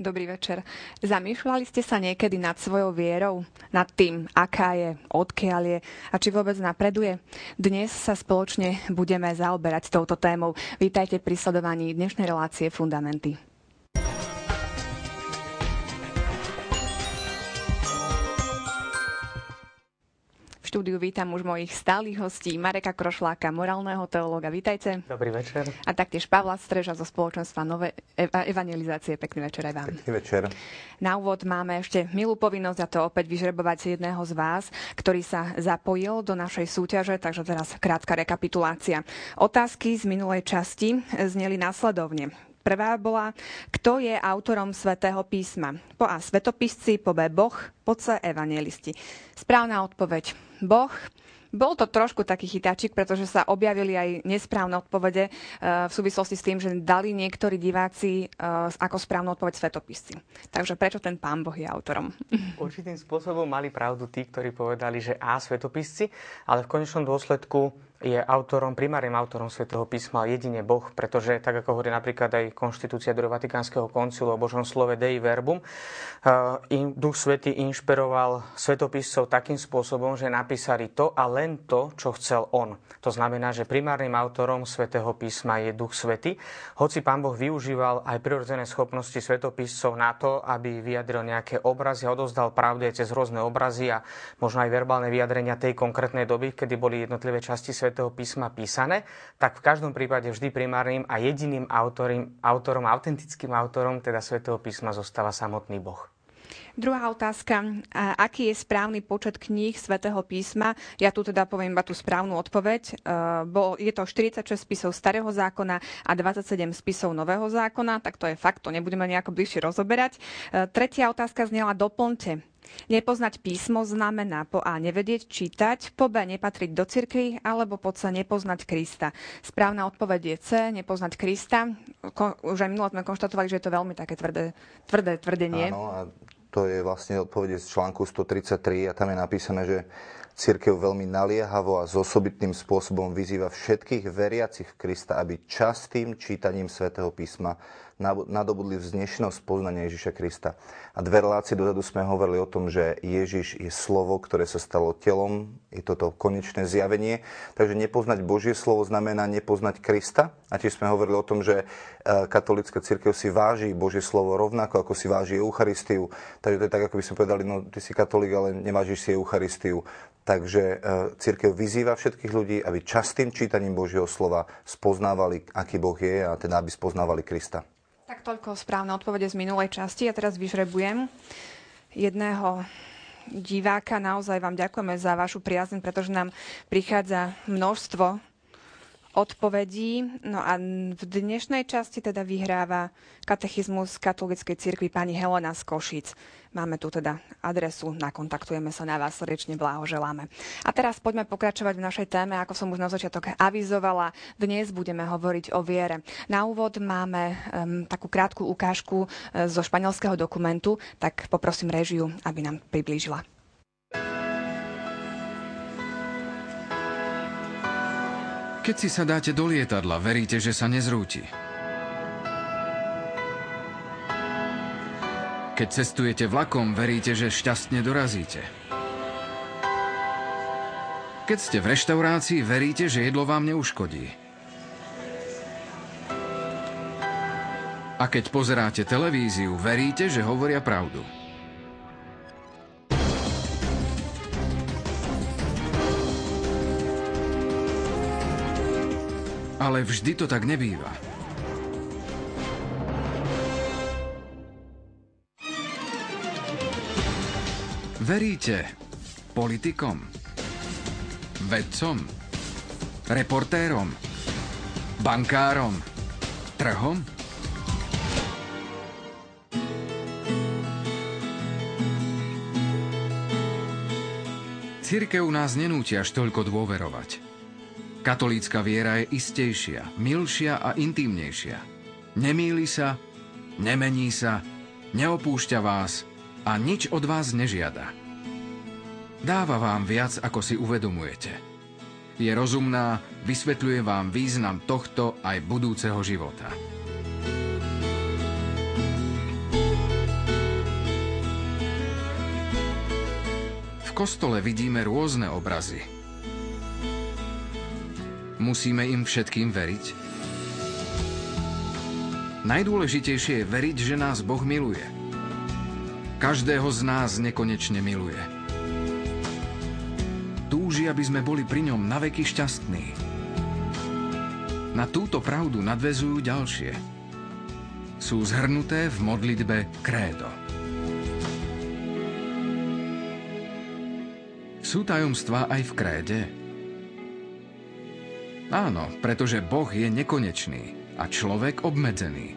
Dobrý večer. Zamýšľali ste sa niekedy nad svojou vierou? Nad tým, aká je, odkiaľ je a či vôbec napreduje? Dnes sa spoločne budeme zaoberať touto témou. Vítajte pri sledovaní dnešnej relácie Fundamenty. Štúdiu vítam už mojich stálych hostí Mareka Krošláka, morálneho teológa. Vítajte. Dobrý večer. A taktiež Pavla Streža zo spoločenstva Nové evangelizácie. Pekný večer aj vám. Pekný večer. Na úvod máme ešte milú povinnosť a to opäť vyžrebovať jedného z vás, ktorý sa zapojil do našej súťaže, takže teraz krátka rekapitulácia. Otázky z minulej časti zneli následovne. Prvá bola, kto je autorom svätého písma? Po A svetopisci, po B Boh, po C evangelisti. Správna odpoveď Boh. Bol to trošku taký chytačik, pretože sa objavili aj nesprávne odpovede uh, v súvislosti s tým, že dali niektorí diváci uh, ako správnu odpoveď svetopisci. Takže prečo ten pán Boh je autorom? Určitým spôsobom mali pravdu tí, ktorí povedali, že A svetopisci, ale v konečnom dôsledku je autorom, primárnym autorom svätého písma jedine Boh, pretože tak ako hovorí napríklad aj konštitúcia druhého Vatikánskeho koncilu o Božom slove Dei Verbum, eh, Duch Svetý inšpiroval svetopiscov takým spôsobom, že napísali to a len to, čo chcel on. To znamená, že primárnym autorom svätého písma je Duch Svetý, hoci pán Boh využíval aj prirodzené schopnosti svetopiscov na to, aby vyjadril nejaké obrazy a odozdal pravde cez rôzne obrazy a možno aj verbálne vyjadrenia tej konkrétnej doby, kedy boli jednotlivé časti sveta svätého písma písané, tak v každom prípade vždy primárnym a jediným autorom, autorom autentickým autorom teda svätého písma zostáva samotný Boh. Druhá otázka. Aký je správny počet kníh svätého písma? Ja tu teda poviem iba tú správnu odpoveď. E, je to 46 spisov starého zákona a 27 spisov nového zákona, tak to je fakt, to nebudeme nejako bližšie rozoberať. E, tretia otázka znela doplňte. Nepoznať písmo znamená po A nevedieť čítať, po B nepatriť do cirkvi, alebo po C nepoznať Krista. Správna odpoveď je C, nepoznať Krista. Ko, už aj minulé sme konštatovali, že je to veľmi také tvrdé, tvrdé tvrdenie. Áno, a to je vlastne odpoveď z článku 133 a tam je napísané, že Církev veľmi naliehavo a s osobitným spôsobom vyzýva všetkých veriacich v Krista, aby častým čítaním svätého písma nadobudli vznešnosť poznania Ježiša Krista. A dve relácie dozadu sme hovorili o tom, že Ježiš je slovo, ktoré sa stalo telom, je toto konečné zjavenie. Takže nepoznať Božie slovo znamená nepoznať Krista. A tiež sme hovorili o tom, že e, katolická církev si váži Božie slovo rovnako, ako si váži Eucharistiu. Takže to je tak, ako by sme povedali, no ty si katolík, ale nevážiš si Eucharistiu. Takže e, církev vyzýva všetkých ľudí, aby častým čítaním Božieho slova spoznávali, aký Boh je a teda aby spoznávali Krista. Tak toľko správne odpovede z minulej časti. Ja teraz vyžrebujem jedného diváka. Naozaj vám ďakujeme za vašu priazeň, pretože nám prichádza množstvo odpovedí. No a v dnešnej časti teda vyhráva katechizmus katolíckej cirkvi pani Helena z Košic. Máme tu teda adresu, nakontaktujeme sa na vás, srdečne blahoželáme. A teraz poďme pokračovať v našej téme, ako som už na začiatok avizovala. Dnes budeme hovoriť o viere. Na úvod máme um, takú krátku ukážku uh, zo španielského dokumentu, tak poprosím režiu, aby nám priblížila. Keď si sa dáte do lietadla, veríte, že sa nezrúti. Keď cestujete vlakom, veríte, že šťastne dorazíte. Keď ste v reštaurácii, veríte, že jedlo vám neuškodí. A keď pozeráte televíziu, veríte, že hovoria pravdu. Ale vždy to tak nebýva. Veríte politikom, vedcom, reportérom, bankárom, trhom? Cirkev nás nenúti až toľko dôverovať. Katolícka viera je istejšia, milšia a intimnejšia. Nemýli sa, nemení sa, neopúšťa vás a nič od vás nežiada. Dáva vám viac, ako si uvedomujete. Je rozumná, vysvetľuje vám význam tohto aj budúceho života. V kostole vidíme rôzne obrazy, Musíme im všetkým veriť? Najdôležitejšie je veriť, že nás Boh miluje. Každého z nás nekonečne miluje. Túži, aby sme boli pri ňom naveky šťastní. Na túto pravdu nadvezujú ďalšie. Sú zhrnuté v modlitbe Krédo. Sú tajomstvá aj v kréde? Áno, pretože Boh je nekonečný a človek obmedzený.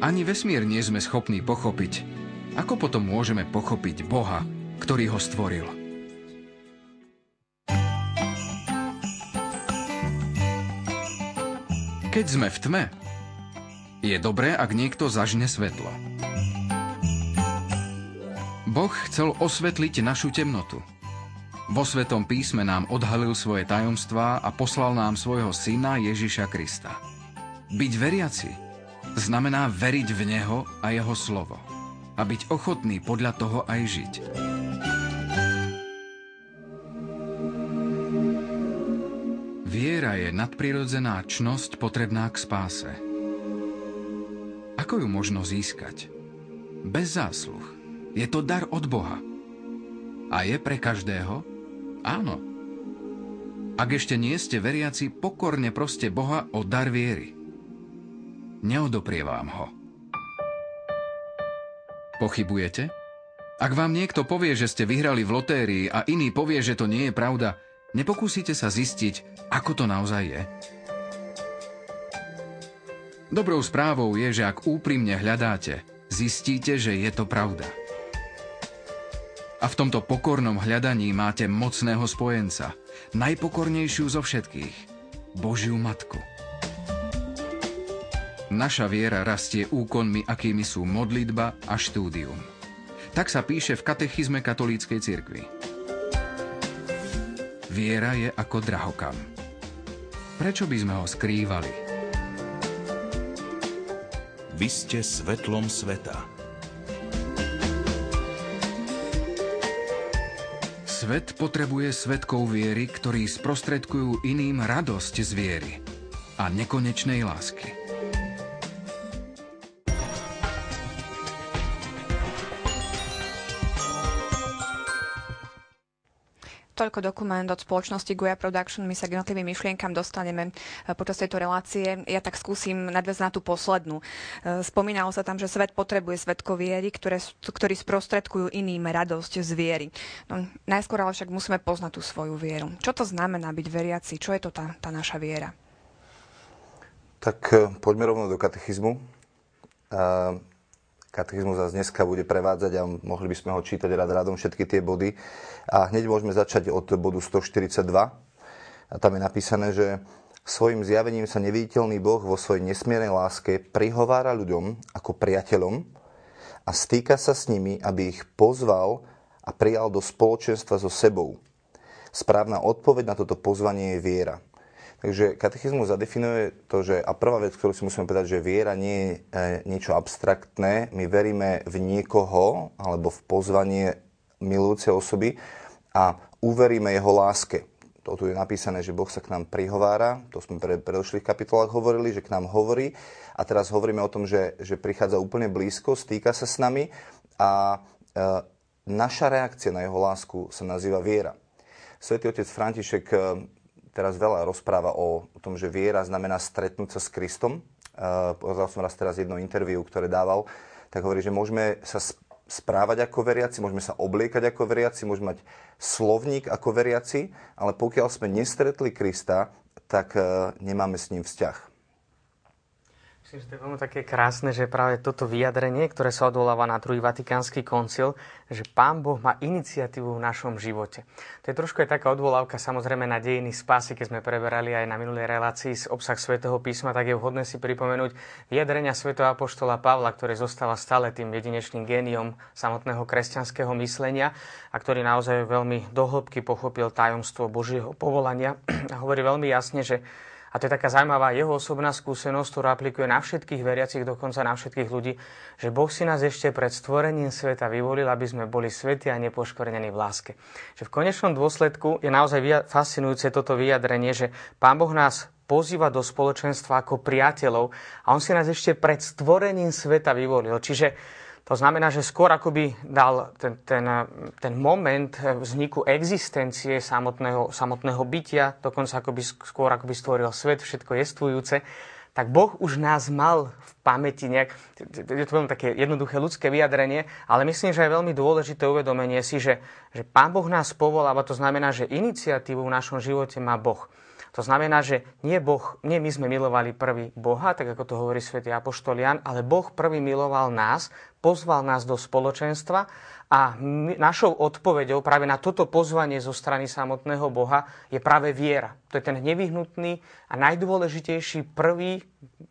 Ani vesmír nie sme schopní pochopiť. Ako potom môžeme pochopiť Boha, ktorý ho stvoril? Keď sme v tme, je dobré, ak niekto zažne svetlo. Boh chcel osvetliť našu temnotu. Vo Svetom písme nám odhalil svoje tajomstvá a poslal nám svojho syna Ježiša Krista. Byť veriaci znamená veriť v Neho a Jeho slovo a byť ochotný podľa toho aj žiť. Viera je nadprirodzená čnosť potrebná k spáse. Ako ju možno získať? Bez zásluh. Je to dar od Boha. A je pre každého? Áno. Ak ešte nie ste veriaci, pokorne proste Boha o dar viery. Neodoprievam ho. Pochybujete? Ak vám niekto povie, že ste vyhrali v lotérii a iný povie, že to nie je pravda, nepokúsite sa zistiť, ako to naozaj je? Dobrou správou je, že ak úprimne hľadáte, zistíte, že je to pravda. A v tomto pokornom hľadaní máte mocného spojenca, najpokornejšiu zo všetkých, Božiu Matku. Naša viera rastie úkonmi, akými sú modlitba a štúdium. Tak sa píše v katechizme katolíckej cirkvi. Viera je ako drahokam. Prečo by sme ho skrývali? Vy ste svetlom sveta. Svet potrebuje svetkov viery, ktorí sprostredkujú iným radosť z viery a nekonečnej lásky. Toľko dokument od spoločnosti Goya Production. My sa k jednotlivým myšlienkam dostaneme eh, počas tejto relácie. Ja tak skúsim nadväzť na tú poslednú. Eh, spomínalo sa tam, že svet potrebuje svetkov ktoré, ktorí sprostredkujú iným radosť z viery. No, najskôr ale však musíme poznať tú svoju vieru. Čo to znamená byť veriaci? Čo je to tá, tá naša viera? Tak eh, poďme rovno do katechizmu. Katechizmus nás dneska bude prevádzať a mohli by sme ho čítať rád radom všetky tie body. A hneď môžeme začať od bodu 142. A tam je napísané, že svojim zjavením sa neviditeľný Boh vo svojej nesmiernej láske prihovára ľuďom ako priateľom a stýka sa s nimi, aby ich pozval a prijal do spoločenstva so sebou. Správna odpoveď na toto pozvanie je viera. Takže katechizmus zadefinuje to, že a prvá vec, ktorú si musíme povedať, že viera nie je e, niečo abstraktné. My veríme v niekoho alebo v pozvanie milujúcej osoby a uveríme jeho láske. To tu je napísané, že Boh sa k nám prihovára, to sme pre predošlých kapitolách hovorili, že k nám hovorí a teraz hovoríme o tom, že, že prichádza úplne blízko, stýka sa s nami a e, naša reakcia na jeho lásku sa nazýva viera. Svetý otec František e, teraz veľa rozpráva o, tom, že viera znamená stretnúť sa s Kristom. Uh, pozval som raz teraz jedno interviu, ktoré dával, tak hovorí, že môžeme sa správať ako veriaci, môžeme sa obliekať ako veriaci, môžeme mať slovník ako veriaci, ale pokiaľ sme nestretli Krista, tak uh, nemáme s ním vzťah. Myslím, že to je veľmi také krásne, že práve toto vyjadrenie, ktoré sa odvoláva na druhý vatikánsky koncil, že Pán Boh má iniciatívu v našom živote. To je trošku aj taká odvolávka samozrejme na dejiny spásy, keď sme preberali aj na minulej relácii z obsah svätého písma, tak je vhodné si pripomenúť vyjadrenia svätého apoštola Pavla, ktorý zostáva stále tým jedinečným géniom samotného kresťanského myslenia a ktorý naozaj veľmi dohlbky pochopil tajomstvo Božieho povolania a hovorí veľmi jasne, že A to je taká zaujímavá jeho osobná skúsenosť, ktorú aplikuje na všetkých veriacich, dokonca na všetkých ľudí, že Boh si nás ešte pred stvorením sveta vyvolil, aby sme boli svety a nepoškvrnení v láske. Že v konečnom dôsledku je naozaj fascinujúce toto vyjadrenie, že Pán Boh nás pozýva do spoločenstva ako priateľov a on si nás ešte pred stvorením sveta vyvolil. Čiže to znamená, že skôr akoby dal ten, ten, ten moment vzniku existencie samotného, samotného bytia, dokonca akoby skôr akoby stvoril svet, všetko jestvujúce, tak Boh už nás mal v pamäti nejak, je to veľmi také jednoduché ľudské vyjadrenie, ale myslím, že je veľmi dôležité uvedomenie si, že, že Pán Boh nás povoláva, to znamená, že iniciatívu v našom živote má Boh. To znamená, že nie, boh, nie my sme milovali prvý Boha, tak ako to hovorí svätý Apoštol Jan, ale Boh prvý miloval nás, pozval nás do spoločenstva a my, našou odpoveďou práve na toto pozvanie zo strany samotného Boha je práve viera. To je ten nevyhnutný a najdôležitejší prvý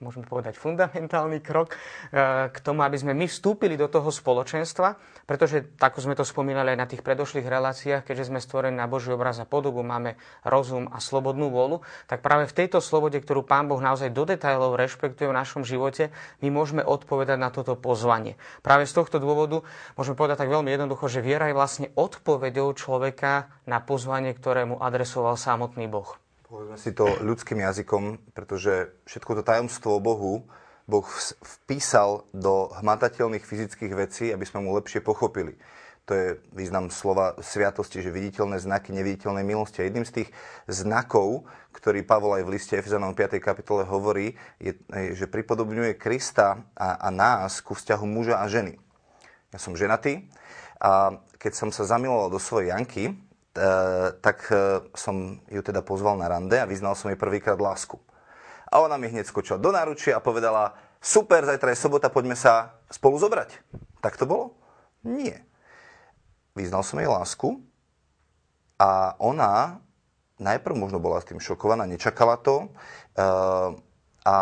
môžeme povedať, fundamentálny krok eh, k tomu, aby sme my vstúpili do toho spoločenstva, pretože, ako sme to spomínali aj na tých predošlých reláciách, keďže sme stvorení na Boží obraz a podobu, máme rozum a slobodnú vôľu, tak práve v tejto slobode, ktorú Pán Boh naozaj do detajlov rešpektuje v našom živote, my môžeme odpovedať na toto pozvanie. Práve z tohto dôvodu môžeme povedať tak veľmi jednoducho, že viera je vlastne odpovedou človeka na pozvanie, ktoré mu adresoval samotný Boh. Povedzme si to ľudským jazykom, pretože všetko to tajomstvo Bohu Boh vpísal do hmatateľných fyzických vecí, aby sme mu lepšie pochopili. To je význam slova sviatosti, že viditeľné znaky neviditeľnej milosti. A jedným z tých znakov, ktorý Pavol aj v liste Efezanom 5. kapitole hovorí, je, že pripodobňuje Krista a, a nás ku vzťahu muža a ženy. Ja som ženatý a keď som sa zamiloval do svojej Janky, E, tak e, som ju teda pozval na rande a vyznal som jej prvýkrát lásku. A ona mi hneď skočila do náručia a povedala, super, zajtra je sobota, poďme sa spolu zobrať. Tak to bolo? Nie. Vyznal som jej lásku a ona najprv možno bola s tým šokovaná, nečakala to. E, a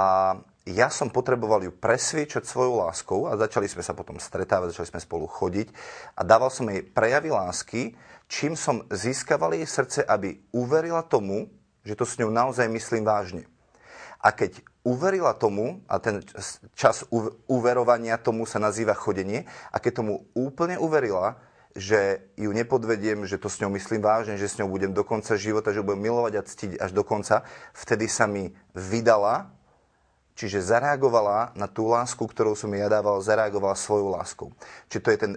ja som potreboval ju presviečať svojou láskou a začali sme sa potom stretávať, začali sme spolu chodiť a dával som jej prejavy lásky, čím som získaval jej srdce, aby uverila tomu, že to s ňou naozaj myslím vážne. A keď uverila tomu, a ten čas uverovania tomu sa nazýva chodenie, a keď tomu úplne uverila, že ju nepodvediem, že to s ňou myslím vážne, že s ňou budem do konca života, že budem milovať a ctiť až do konca, vtedy sa mi vydala, čiže zareagovala na tú lásku, ktorou som jej ja dával, zareagovala svojou láskou. Čiže to je ten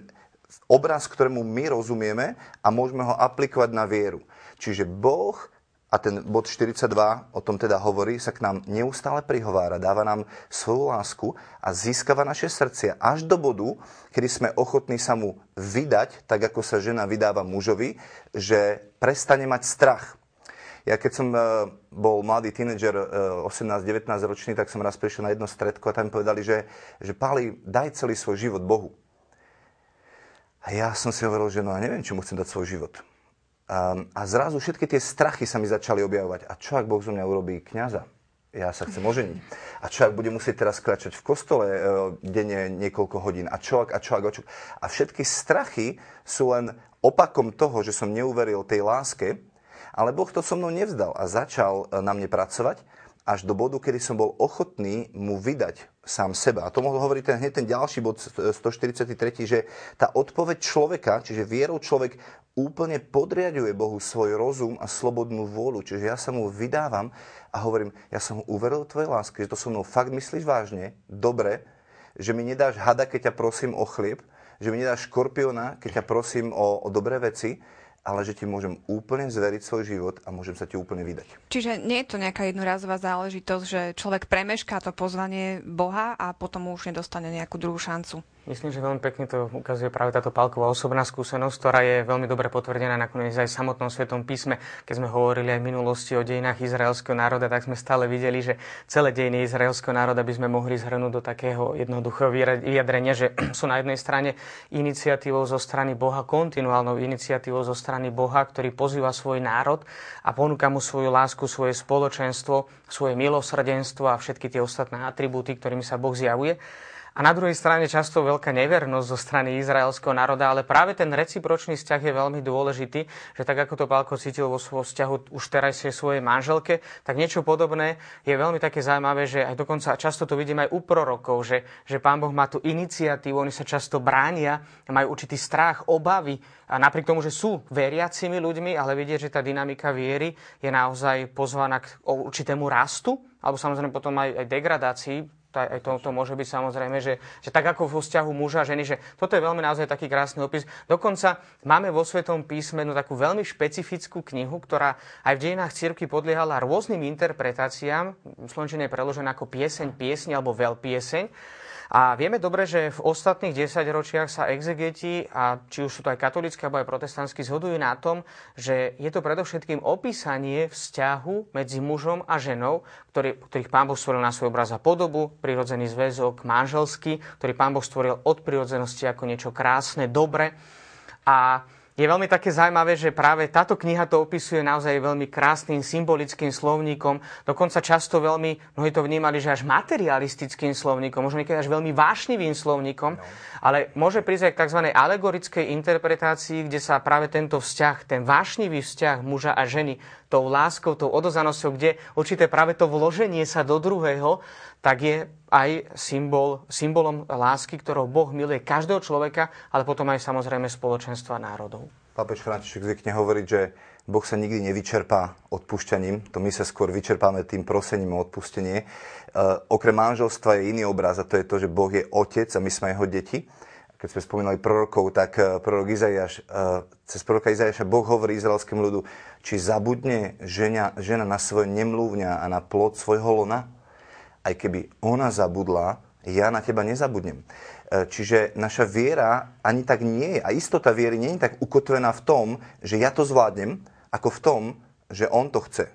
obraz, ktorému my rozumieme a môžeme ho aplikovať na vieru. Čiže Boh, a ten bod 42 o tom teda hovorí, sa k nám neustále prihovára, dáva nám svoju lásku a získava naše srdcia až do bodu, kedy sme ochotní sa mu vydať, tak ako sa žena vydáva mužovi, že prestane mať strach. Ja keď som e, bol mladý tínedžer, 18-19 e, ročný, tak som raz prišiel na jedno stredko a tam povedali, že, že Páli, daj celý svoj život Bohu. A ja som si hovoril, že no ja neviem, čomu chcem dať svoj život. A, a zrazu všetky tie strachy sa mi začali objavovať. A čo ak Boh zo mňa urobí kňaza? Ja sa chcem oženiť. A čo ak budem musieť teraz kľačať v kostole e, denne niekoľko hodín? A čo ak, a čo ak, a čo? A všetky strachy sú len opakom toho, že som neuveril tej láske, ale Boh to so mnou nevzdal a začal e, na mne pracovať až do bodu, kedy som bol ochotný mu vydať sám seba. A to mohol hovoriť ten, hneď ten ďalší bod 143, že tá odpoveď človeka, čiže vierou človek úplne podriaduje Bohu svoj rozum a slobodnú vôľu. Čiže ja sa mu vydávam a hovorím, ja som mu uveril tvojej láske, že to so mnou fakt myslíš vážne, dobre, že mi nedáš hada, keď ťa prosím o chlieb, že mi nedáš škorpiona, keď ťa prosím o, o dobré veci, ale že ti môžem úplne zveriť svoj život a môžem sa ti úplne vydať. Čiže nie je to nejaká jednorazová záležitosť, že človek premešká to pozvanie Boha a potom už nedostane nejakú druhú šancu. Myslím, že veľmi pekne to ukazuje práve táto Pálková osobná skúsenosť, ktorá je veľmi dobre potvrdená nakoniec aj v samotnom Svetom písme. Keď sme hovorili aj v minulosti o dejinách izraelského národa, tak sme stále videli, že celé dejiny izraelského národa by sme mohli zhrnúť do takého jednoduchého vyjadrenia, že sú na jednej strane iniciatívou zo strany Boha, kontinuálnou iniciatívou zo strany Boha, ktorý pozýva svoj národ a ponúka mu svoju lásku, svoje spoločenstvo, svoje milosrdenstvo a všetky tie ostatné atribúty, ktorými sa Boh zjavuje. A na druhej strane často veľká nevernosť zo strany izraelského národa, ale práve ten recipročný vzťah je veľmi dôležitý, že tak ako to Pálko cítil vo svojom vzťahu už teraz svojej manželke, tak niečo podobné je veľmi také zaujímavé, že aj dokonca často to vidím aj u prorokov, že, že Pán Boh má tú iniciatívu, oni sa často bránia, majú určitý strach, obavy. A napriek tomu, že sú veriacimi ľuďmi, ale vidieť, že tá dynamika viery je naozaj pozvaná k určitému rastu, alebo samozrejme potom aj, aj degradácii aj to, to môže byť samozrejme, že, že tak ako vo vzťahu muža a ženy, že toto je veľmi naozaj taký krásny opis. Dokonca máme vo Svetom písme takú veľmi špecifickú knihu, ktorá aj v dejinách cirkvi podliehala rôznym interpretáciám. V Slovenčine je preložená ako pieseň, piesň alebo veľpieseň. A vieme dobre, že v ostatných desaťročiach sa exegeti, a či už sú to aj katolícky alebo aj protestantskí, zhodujú na tom, že je to predovšetkým opísanie vzťahu medzi mužom a ženou, ktorý, ktorých pán Boh stvoril na svoj obraz a podobu, prirodzený zväzok manželský, ktorý pán Boh stvoril od prirodzenosti ako niečo krásne, dobre. A je veľmi také zaujímavé, že práve táto kniha to opisuje naozaj veľmi krásnym symbolickým slovníkom, dokonca často veľmi, mnohí to vnímali, že až materialistickým slovníkom, možno niekedy až veľmi vášnivým slovníkom, no. ale môže prísť aj k tzv. alegorickej interpretácii, kde sa práve tento vzťah, ten vášnivý vzťah muža a ženy, tou láskou, tou odozanosťou, kde určité práve to vloženie sa do druhého, tak je aj symbol, symbolom lásky, ktorou Boh miluje každého človeka, ale potom aj samozrejme spoločenstva národov. Pápež František zvykne hovoriť, že Boh sa nikdy nevyčerpá odpúšťaním, to my sa skôr vyčerpáme tým prosením o odpustenie. E, okrem manželstva je iný obraz a to je to, že Boh je otec a my sme jeho deti. Keď sme spomínali prorokov, tak e, prorok Izaiáš, e, cez proroka Izaiáša Boh hovorí izraelskému ľudu, či zabudne žena, žena na svoje nemluvňa a na plod svojho lona? aj keby ona zabudla, ja na teba nezabudnem. E, čiže naša viera ani tak nie je, a istota viery nie je tak ukotvená v tom, že ja to zvládnem, ako v tom, že on to chce.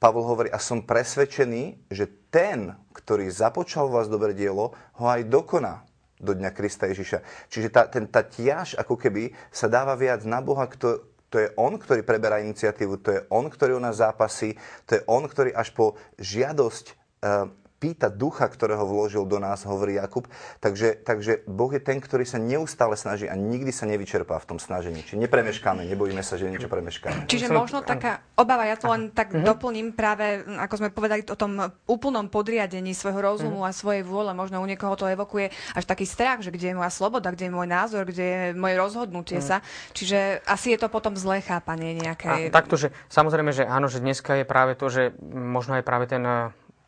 Pavol hovorí, a som presvedčený, že ten, ktorý započal vás dobré dielo, ho aj dokoná do dňa Krista Ježiša. Čiže tá, ten, tá tiaž ako keby sa dáva viac na Boha, kto, to je on, ktorý preberá iniciatívu, to je on, ktorý u nás zápasí, to je on, ktorý až po žiadosť uh, pýta ducha, ktorého vložil do nás, hovorí Jakub. Takže, takže Boh je ten, ktorý sa neustále snaží a nikdy sa nevyčerpá v tom snažení. Čiže nepremeškáme, nebojíme sa, že niečo premeškáme. Čiže možno taká obava, ja to len tak uh-huh. doplním práve, ako sme povedali o tom úplnom podriadení svojho rozumu uh-huh. a svojej vôle. Možno u niekoho to evokuje až taký strach, že kde je moja sloboda, kde je môj názor, kde je moje rozhodnutie uh-huh. sa. Čiže asi je to potom zlé chápanie nejaké. A takto, že samozrejme, že áno, že dneska je práve to, že možno aj práve ten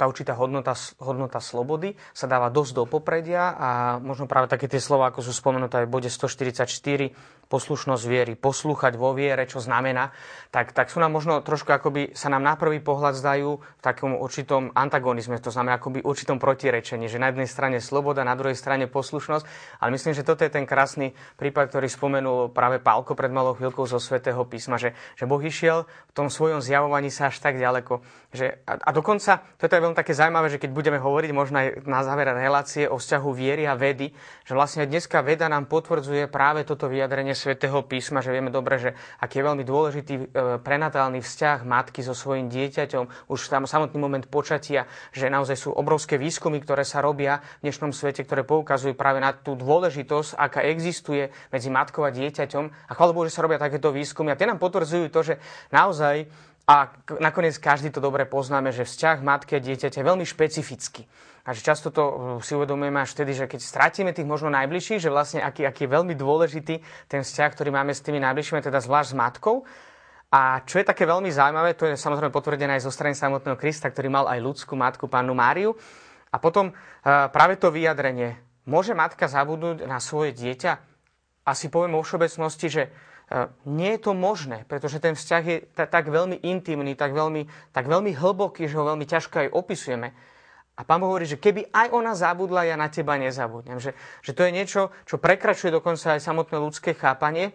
tá určitá hodnota, hodnota slobody sa dáva dosť do popredia a možno práve také tie slova, ako sú spomenuté aj v bode 144, poslušnosť viery, poslúchať vo viere, čo znamená, tak, tak sú nám možno trošku akoby sa nám na prvý pohľad zdajú v takom určitom antagonizme, to znamená akoby určitom protirečení, že na jednej strane sloboda, na druhej strane poslušnosť, ale myslím, že toto je ten krásny prípad, ktorý spomenul práve Pálko pred malou chvíľkou zo svätého písma, že, že Boh išiel v tom svojom zjavovaní sa až tak ďaleko, že, a, a dokonca, toto je veľmi také zaujímavé, že keď budeme hovoriť možno aj na záver relácie o vzťahu viery a vedy, že vlastne dneska veda nám potvrdzuje práve toto vyjadrenie svätého písma, že vieme dobre, že aký je veľmi dôležitý e, prenatálny vzťah matky so svojím dieťaťom, už tam samotný moment počatia, že naozaj sú obrovské výskumy, ktoré sa robia v dnešnom svete, ktoré poukazujú práve na tú dôležitosť, aká existuje medzi matkou a dieťaťom. A chvála Bohu, že sa robia takéto výskumy. A tie nám potvrdzujú to, že naozaj a nakoniec každý to dobre poznáme, že vzťah matky a dieťaťa je veľmi špecifický. A že často to uh, si uvedomujeme až vtedy, že keď stratíme tých možno najbližších, že vlastne aký, aký je veľmi dôležitý ten vzťah, ktorý máme s tými najbližšími, teda zvlášť s matkou. A čo je také veľmi zaujímavé, to je samozrejme potvrdené aj zo strany samotného Krista, ktorý mal aj ľudskú matku, pánu Máriu. A potom uh, práve to vyjadrenie, môže matka zabudnúť na svoje dieťa? Asi poviem vo všeobecnosti, že nie je to možné, pretože ten vzťah je tak veľmi intimný, tak veľmi, tak veľmi hlboký, že ho veľmi ťažko aj opisujeme. A pán hovorí, že keby aj ona zabudla, ja na teba nezabudnem. Že, že to je niečo, čo prekračuje dokonca aj samotné ľudské chápanie.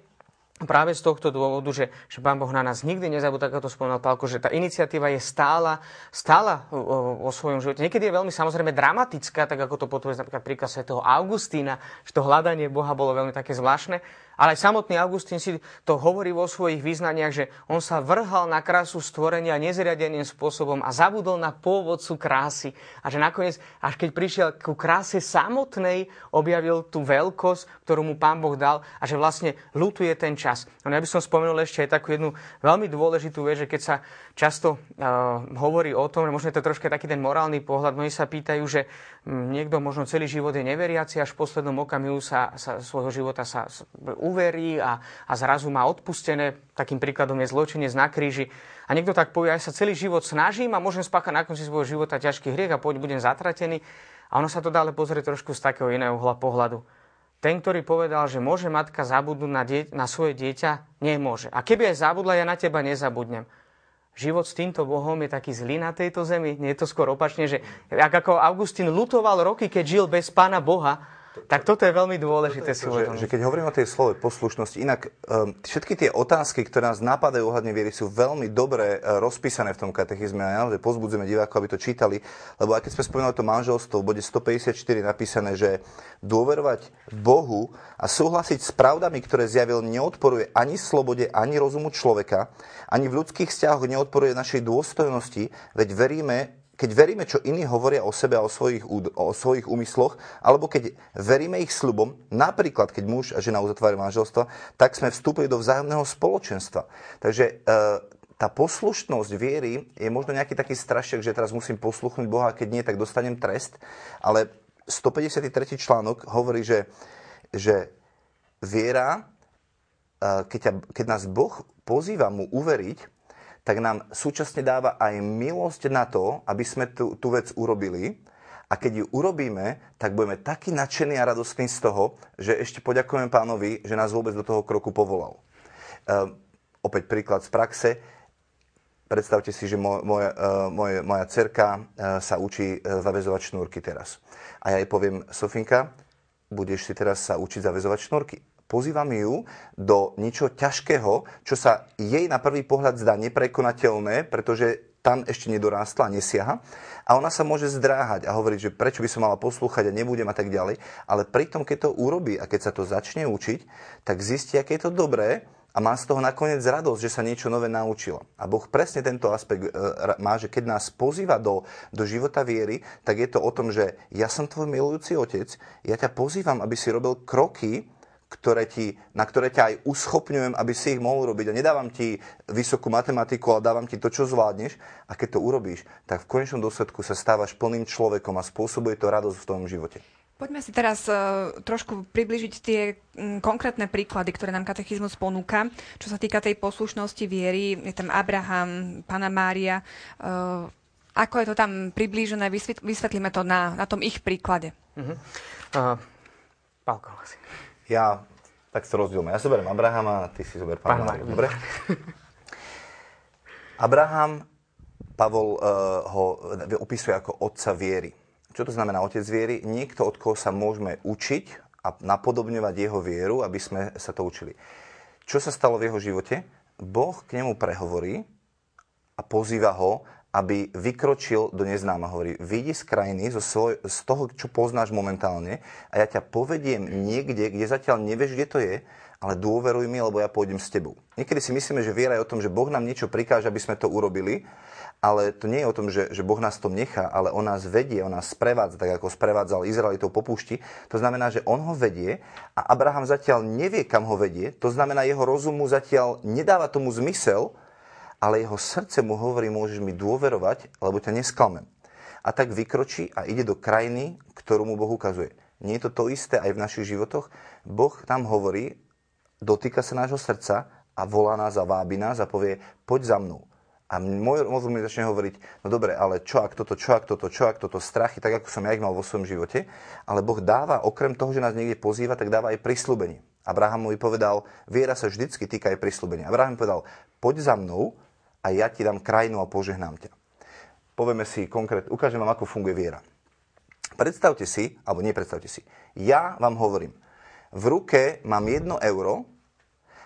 Práve z tohto dôvodu, že, že Pán Boh na nás nikdy nezabudá, ako to spomínal Pálko, že tá iniciatíva je stála, stála vo svojom živote. Niekedy je veľmi samozrejme dramatická, tak ako to potvrdí napríklad príklad svätého Augustína, že to hľadanie Boha bolo veľmi také zvláštne, Ale samotný Augustín si to hovorí vo svojich význaniach, že on sa vrhal na krásu stvorenia nezriadeným spôsobom a zabudol na pôvodcu krásy. A že nakoniec, až keď prišiel ku kráse samotnej, objavil tú veľkosť, ktorú mu pán Boh dal a že vlastne lutuje ten čas. No ja by som spomenul ešte aj takú jednu veľmi dôležitú vec, že keď sa často uh, hovorí o tom, že možno je to troška taký ten morálny pohľad, mnohí sa pýtajú, že um, niekto možno celý život je neveriaci, až v poslednom okamihu sa, sa svojho života sa uverí a, a zrazu má odpustené. Takým príkladom je zločinec na kríži. A niekto tak povie, ja sa celý život snažím a môžem spáchať na konci svojho života ťažký hriech a poď budem zatratený. A ono sa to dá ale pozrieť trošku z takého iného uhla pohľadu. Ten, ktorý povedal, že môže matka zabudnúť na, die- na svoje dieťa, nemôže. A keby aj zabudla, ja na teba nezabudnem život s týmto Bohom je taký zlý na tejto zemi. Nie je to skôr opačne, že ako Augustín lutoval roky, keď žil bez Pána Boha, tak toto je veľmi dôležité si že, že keď hovorím o tej slove poslušnosti, inak um, všetky tie otázky, ktoré nás napadajú ohľadne viery, sú veľmi dobre uh, rozpísané v tom katechizme. A naozaj pozbudzujeme divákov, aby to čítali, lebo aj keď sme spomínali to manželstvo, v bode 154 napísané, že dôverovať Bohu a súhlasiť s pravdami, ktoré zjavil, neodporuje ani slobode, ani rozumu človeka, ani v ľudských vzťahoch neodporuje našej dôstojnosti, veď veríme, keď veríme, čo iní hovoria o sebe a o svojich, o svojich úmysloch, alebo keď veríme ich slubom, napríklad keď muž a žena uzatvárajú manželstva, tak sme vstúpili do vzájomného spoločenstva. Takže e, tá poslušnosť viery je možno nejaký taký strašiak, že teraz musím posluchnúť Boha, a keď nie, tak dostanem trest. Ale 153. článok hovorí, že, že viera, e, keď, ťa, keď nás Boh pozýva mu uveriť, tak nám súčasne dáva aj milosť na to, aby sme tú, tú vec urobili. A keď ju urobíme, tak budeme takí nadšení a radostní z toho, že ešte poďakujeme pánovi, že nás vôbec do toho kroku povolal. Uh, opäť príklad z praxe. Predstavte si, že moj, moja, uh, moja, moja cerka uh, sa učí uh, zavezovať šnúrky teraz. A ja jej poviem, Sofinka, budeš si teraz sa učiť zavezovať šnúrky pozývam ju do niečo ťažkého, čo sa jej na prvý pohľad zdá neprekonateľné, pretože tam ešte nedorástla, nesiaha. A ona sa môže zdráhať a hovoriť, že prečo by som mala poslúchať a nebudem a tak ďalej. Ale pritom, keď to urobí a keď sa to začne učiť, tak zistí, aké je to dobré a má z toho nakoniec radosť, že sa niečo nové naučila. A Boh presne tento aspekt e, má, že keď nás pozýva do, do života viery, tak je to o tom, že ja som tvoj milujúci otec, ja ťa pozývam, aby si robil kroky, ktoré ti, na ktoré ťa aj uschopňujem, aby si ich mohol robiť. A nedávam ti vysokú matematiku, ale dávam ti to, čo zvládneš. A keď to urobíš, tak v konečnom dôsledku sa stávaš plným človekom a spôsobuje to radosť v tom živote. Poďme si teraz uh, trošku približiť tie um, konkrétne príklady, ktoré nám katechizmus ponúka. Čo sa týka tej poslušnosti viery, je tam Abraham, Pana Mária. Uh, ako je to tam priblížené? Vysvetlíme to na, na tom ich príklade. Uh-huh. Uh, Pálko, asi. Ja, tak sa rozdielme. Ja zoberiem Abrahama a ty si zober Mária. Dobre? Abraham, Pavol uh, ho opisuje ako otca viery. Čo to znamená otec viery? Niekto, od koho sa môžeme učiť a napodobňovať jeho vieru, aby sme sa to učili. Čo sa stalo v jeho živote? Boh k nemu prehovorí a pozýva ho, aby vykročil do neznáma. Hovorí, vyjdi z krajiny, zo svoj, z toho, čo poznáš momentálne a ja ťa povediem niekde, kde zatiaľ nevieš, kde to je, ale dôveruj mi, lebo ja pôjdem s tebou. Niekedy si myslíme, že viera je o tom, že Boh nám niečo prikáže, aby sme to urobili, ale to nie je o tom, že, že Boh nás tom nechá, ale On nás vedie, On nás sprevádza, tak ako sprevádzal Izraelitov po púšti. To znamená, že On ho vedie a Abraham zatiaľ nevie, kam ho vedie. To znamená, jeho rozumu zatiaľ nedáva tomu zmysel, ale jeho srdce mu hovorí, môžeš mi dôverovať, lebo ťa nesklamem. A tak vykročí a ide do krajiny, ktorú mu Boh ukazuje. Nie je to to isté aj v našich životoch? Boh tam hovorí, dotýka sa nášho srdca a volá nás a vábi nás a povie, poď za mnou. A môj mozog mi začne hovoriť, no dobre, ale čo ak toto, čo ak toto, čo ak toto, strachy, tak ako som ja ich mal vo svojom živote. Ale Boh dáva, okrem toho, že nás niekde pozýva, tak dáva aj prislúbenie. Abrahamovi povedal, viera sa vždycky týka aj prislúbenia. Abraham povedal, poď za mnou a ja ti dám krajinu a požehnám ťa. Povieme si konkrétne, ukážem vám, ako funguje viera. Predstavte si, alebo nie predstavte si, ja vám hovorím, v ruke mám jedno euro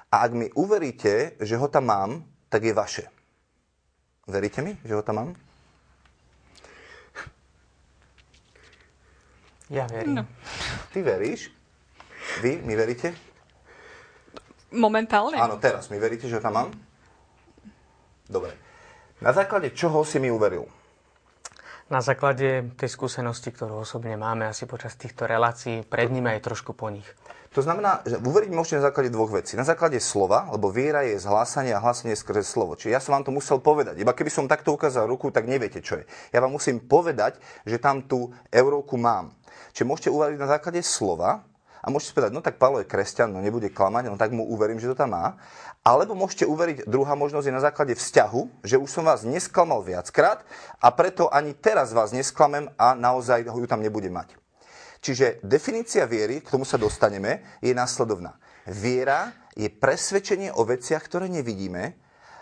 a ak mi uveríte, že ho tam mám, tak je vaše. Veríte mi, že ho tam mám? Ja verím. No. Ty veríš? Vy mi veríte? Momentálne? Áno, teraz. Mi veríte, že ho tam mám? Dobre. Na základe čoho si mi uveril? Na základe tej skúsenosti, ktorú osobne máme asi počas týchto relácií, pred nimi aj trošku po nich. To znamená, že uveriť môžete na základe dvoch vecí. Na základe slova, lebo viera je zhlásanie a hlásanie skrze slovo. Čiže ja som vám to musel povedať. Iba keby som takto ukázal ruku, tak neviete, čo je. Ja vám musím povedať, že tam tú euróku mám. Čiže môžete uveriť na základe slova a môžete povedať, no tak Pavlo je kresťan, no nebude klamať, no tak mu uverím, že to tam má. Alebo môžete uveriť, druhá možnosť je na základe vzťahu, že už som vás nesklamal viackrát a preto ani teraz vás nesklamem a naozaj ju tam nebudem mať. Čiže definícia viery, k tomu sa dostaneme, je následovná. Viera je presvedčenie o veciach, ktoré nevidíme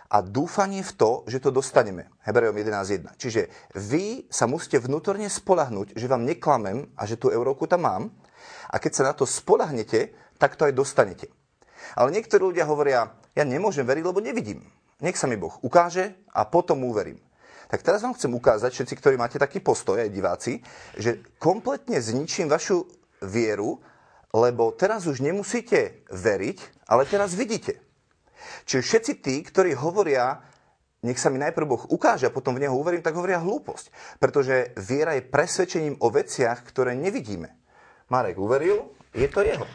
a dúfanie v to, že to dostaneme. Hebrejom 11.1. Čiže vy sa musíte vnútorne spolahnúť, že vám neklamem a že tú euróku tam mám. A keď sa na to spolahnete, tak to aj dostanete. Ale niektorí ľudia hovoria, ja nemôžem veriť, lebo nevidím. Nech sa mi Boh ukáže a potom uverím. Tak teraz vám chcem ukázať, všetci, ktorí máte taký postoj, aj diváci, že kompletne zničím vašu vieru, lebo teraz už nemusíte veriť, ale teraz vidíte. Čiže všetci tí, ktorí hovoria, nech sa mi najprv Boh ukáže a potom v Neho uverím, tak hovoria hlúposť. Pretože viera je presvedčením o veciach, ktoré nevidíme. Marek uveril, je to jeho.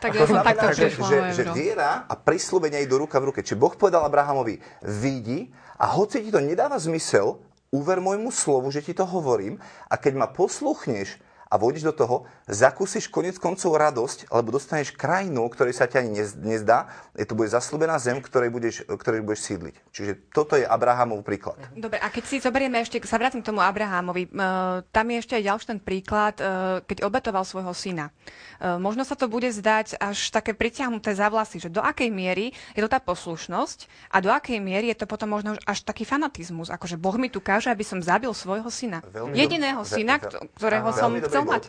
Tak ja som takto že, že, že viera a prislúbenie idú ruka v ruke. Či Boh povedal Abrahamovi, vidí a hoci ti to nedáva zmysel, uver môjmu slovu, že ti to hovorím a keď ma posluchneš, a vôjdeš do toho, zakúsiš konec koncov radosť, alebo dostaneš krajinu, ktorej sa ti ani nezdá, je to bude zaslúbená zem, ktorej budeš, ktorej budeš sídliť. Čiže toto je Abrahamov príklad. Dobre, a keď si zoberieme ešte, sa vrátim k tomu Abrahamovi, tam je ešte aj ďalší ten príklad, e, keď obetoval svojho syna. E, možno sa to bude zdať až také pritiahnuté za vlasy, že do akej miery je to tá poslušnosť a do akej miery je to potom možno až taký fanatizmus, akože Boh mi tu káže, aby som zabil svojho syna. Veľmi Jediného do... syna, ktorého som chcel chcel mať.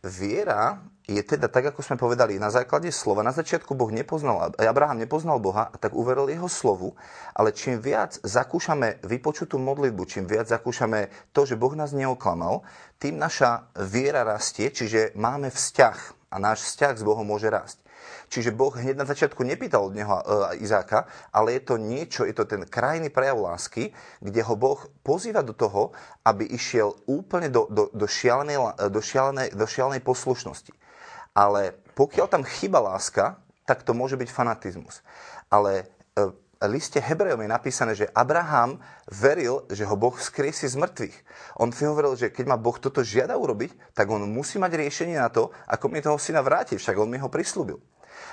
Viera je teda tak, ako sme povedali, na základe slova. Na začiatku Boh nepoznal, Abraham nepoznal Boha, tak uveril jeho slovu, ale čím viac zakúšame vypočutú modlitbu, čím viac zakúšame to, že Boh nás neoklamal, tým naša viera rastie, čiže máme vzťah a náš vzťah s Bohom môže rásť. Čiže Boh hneď na začiatku nepýtal od neho uh, Izáka, ale je to niečo, je to ten krajný prejav lásky, kde ho Boh pozýva do toho, aby išiel úplne do, do, do, šialenej, do, šialenej, do šialenej poslušnosti. Ale pokiaľ tam chyba láska, tak to môže byť fanatizmus. Ale uh, liste Hebrejom je napísané, že Abraham veril, že ho Boh skriesi z mŕtvych. On si hovoril, že keď ma Boh toto žiada urobiť, tak on musí mať riešenie na to, ako mi toho syna vráti, však on mi ho prislúbil.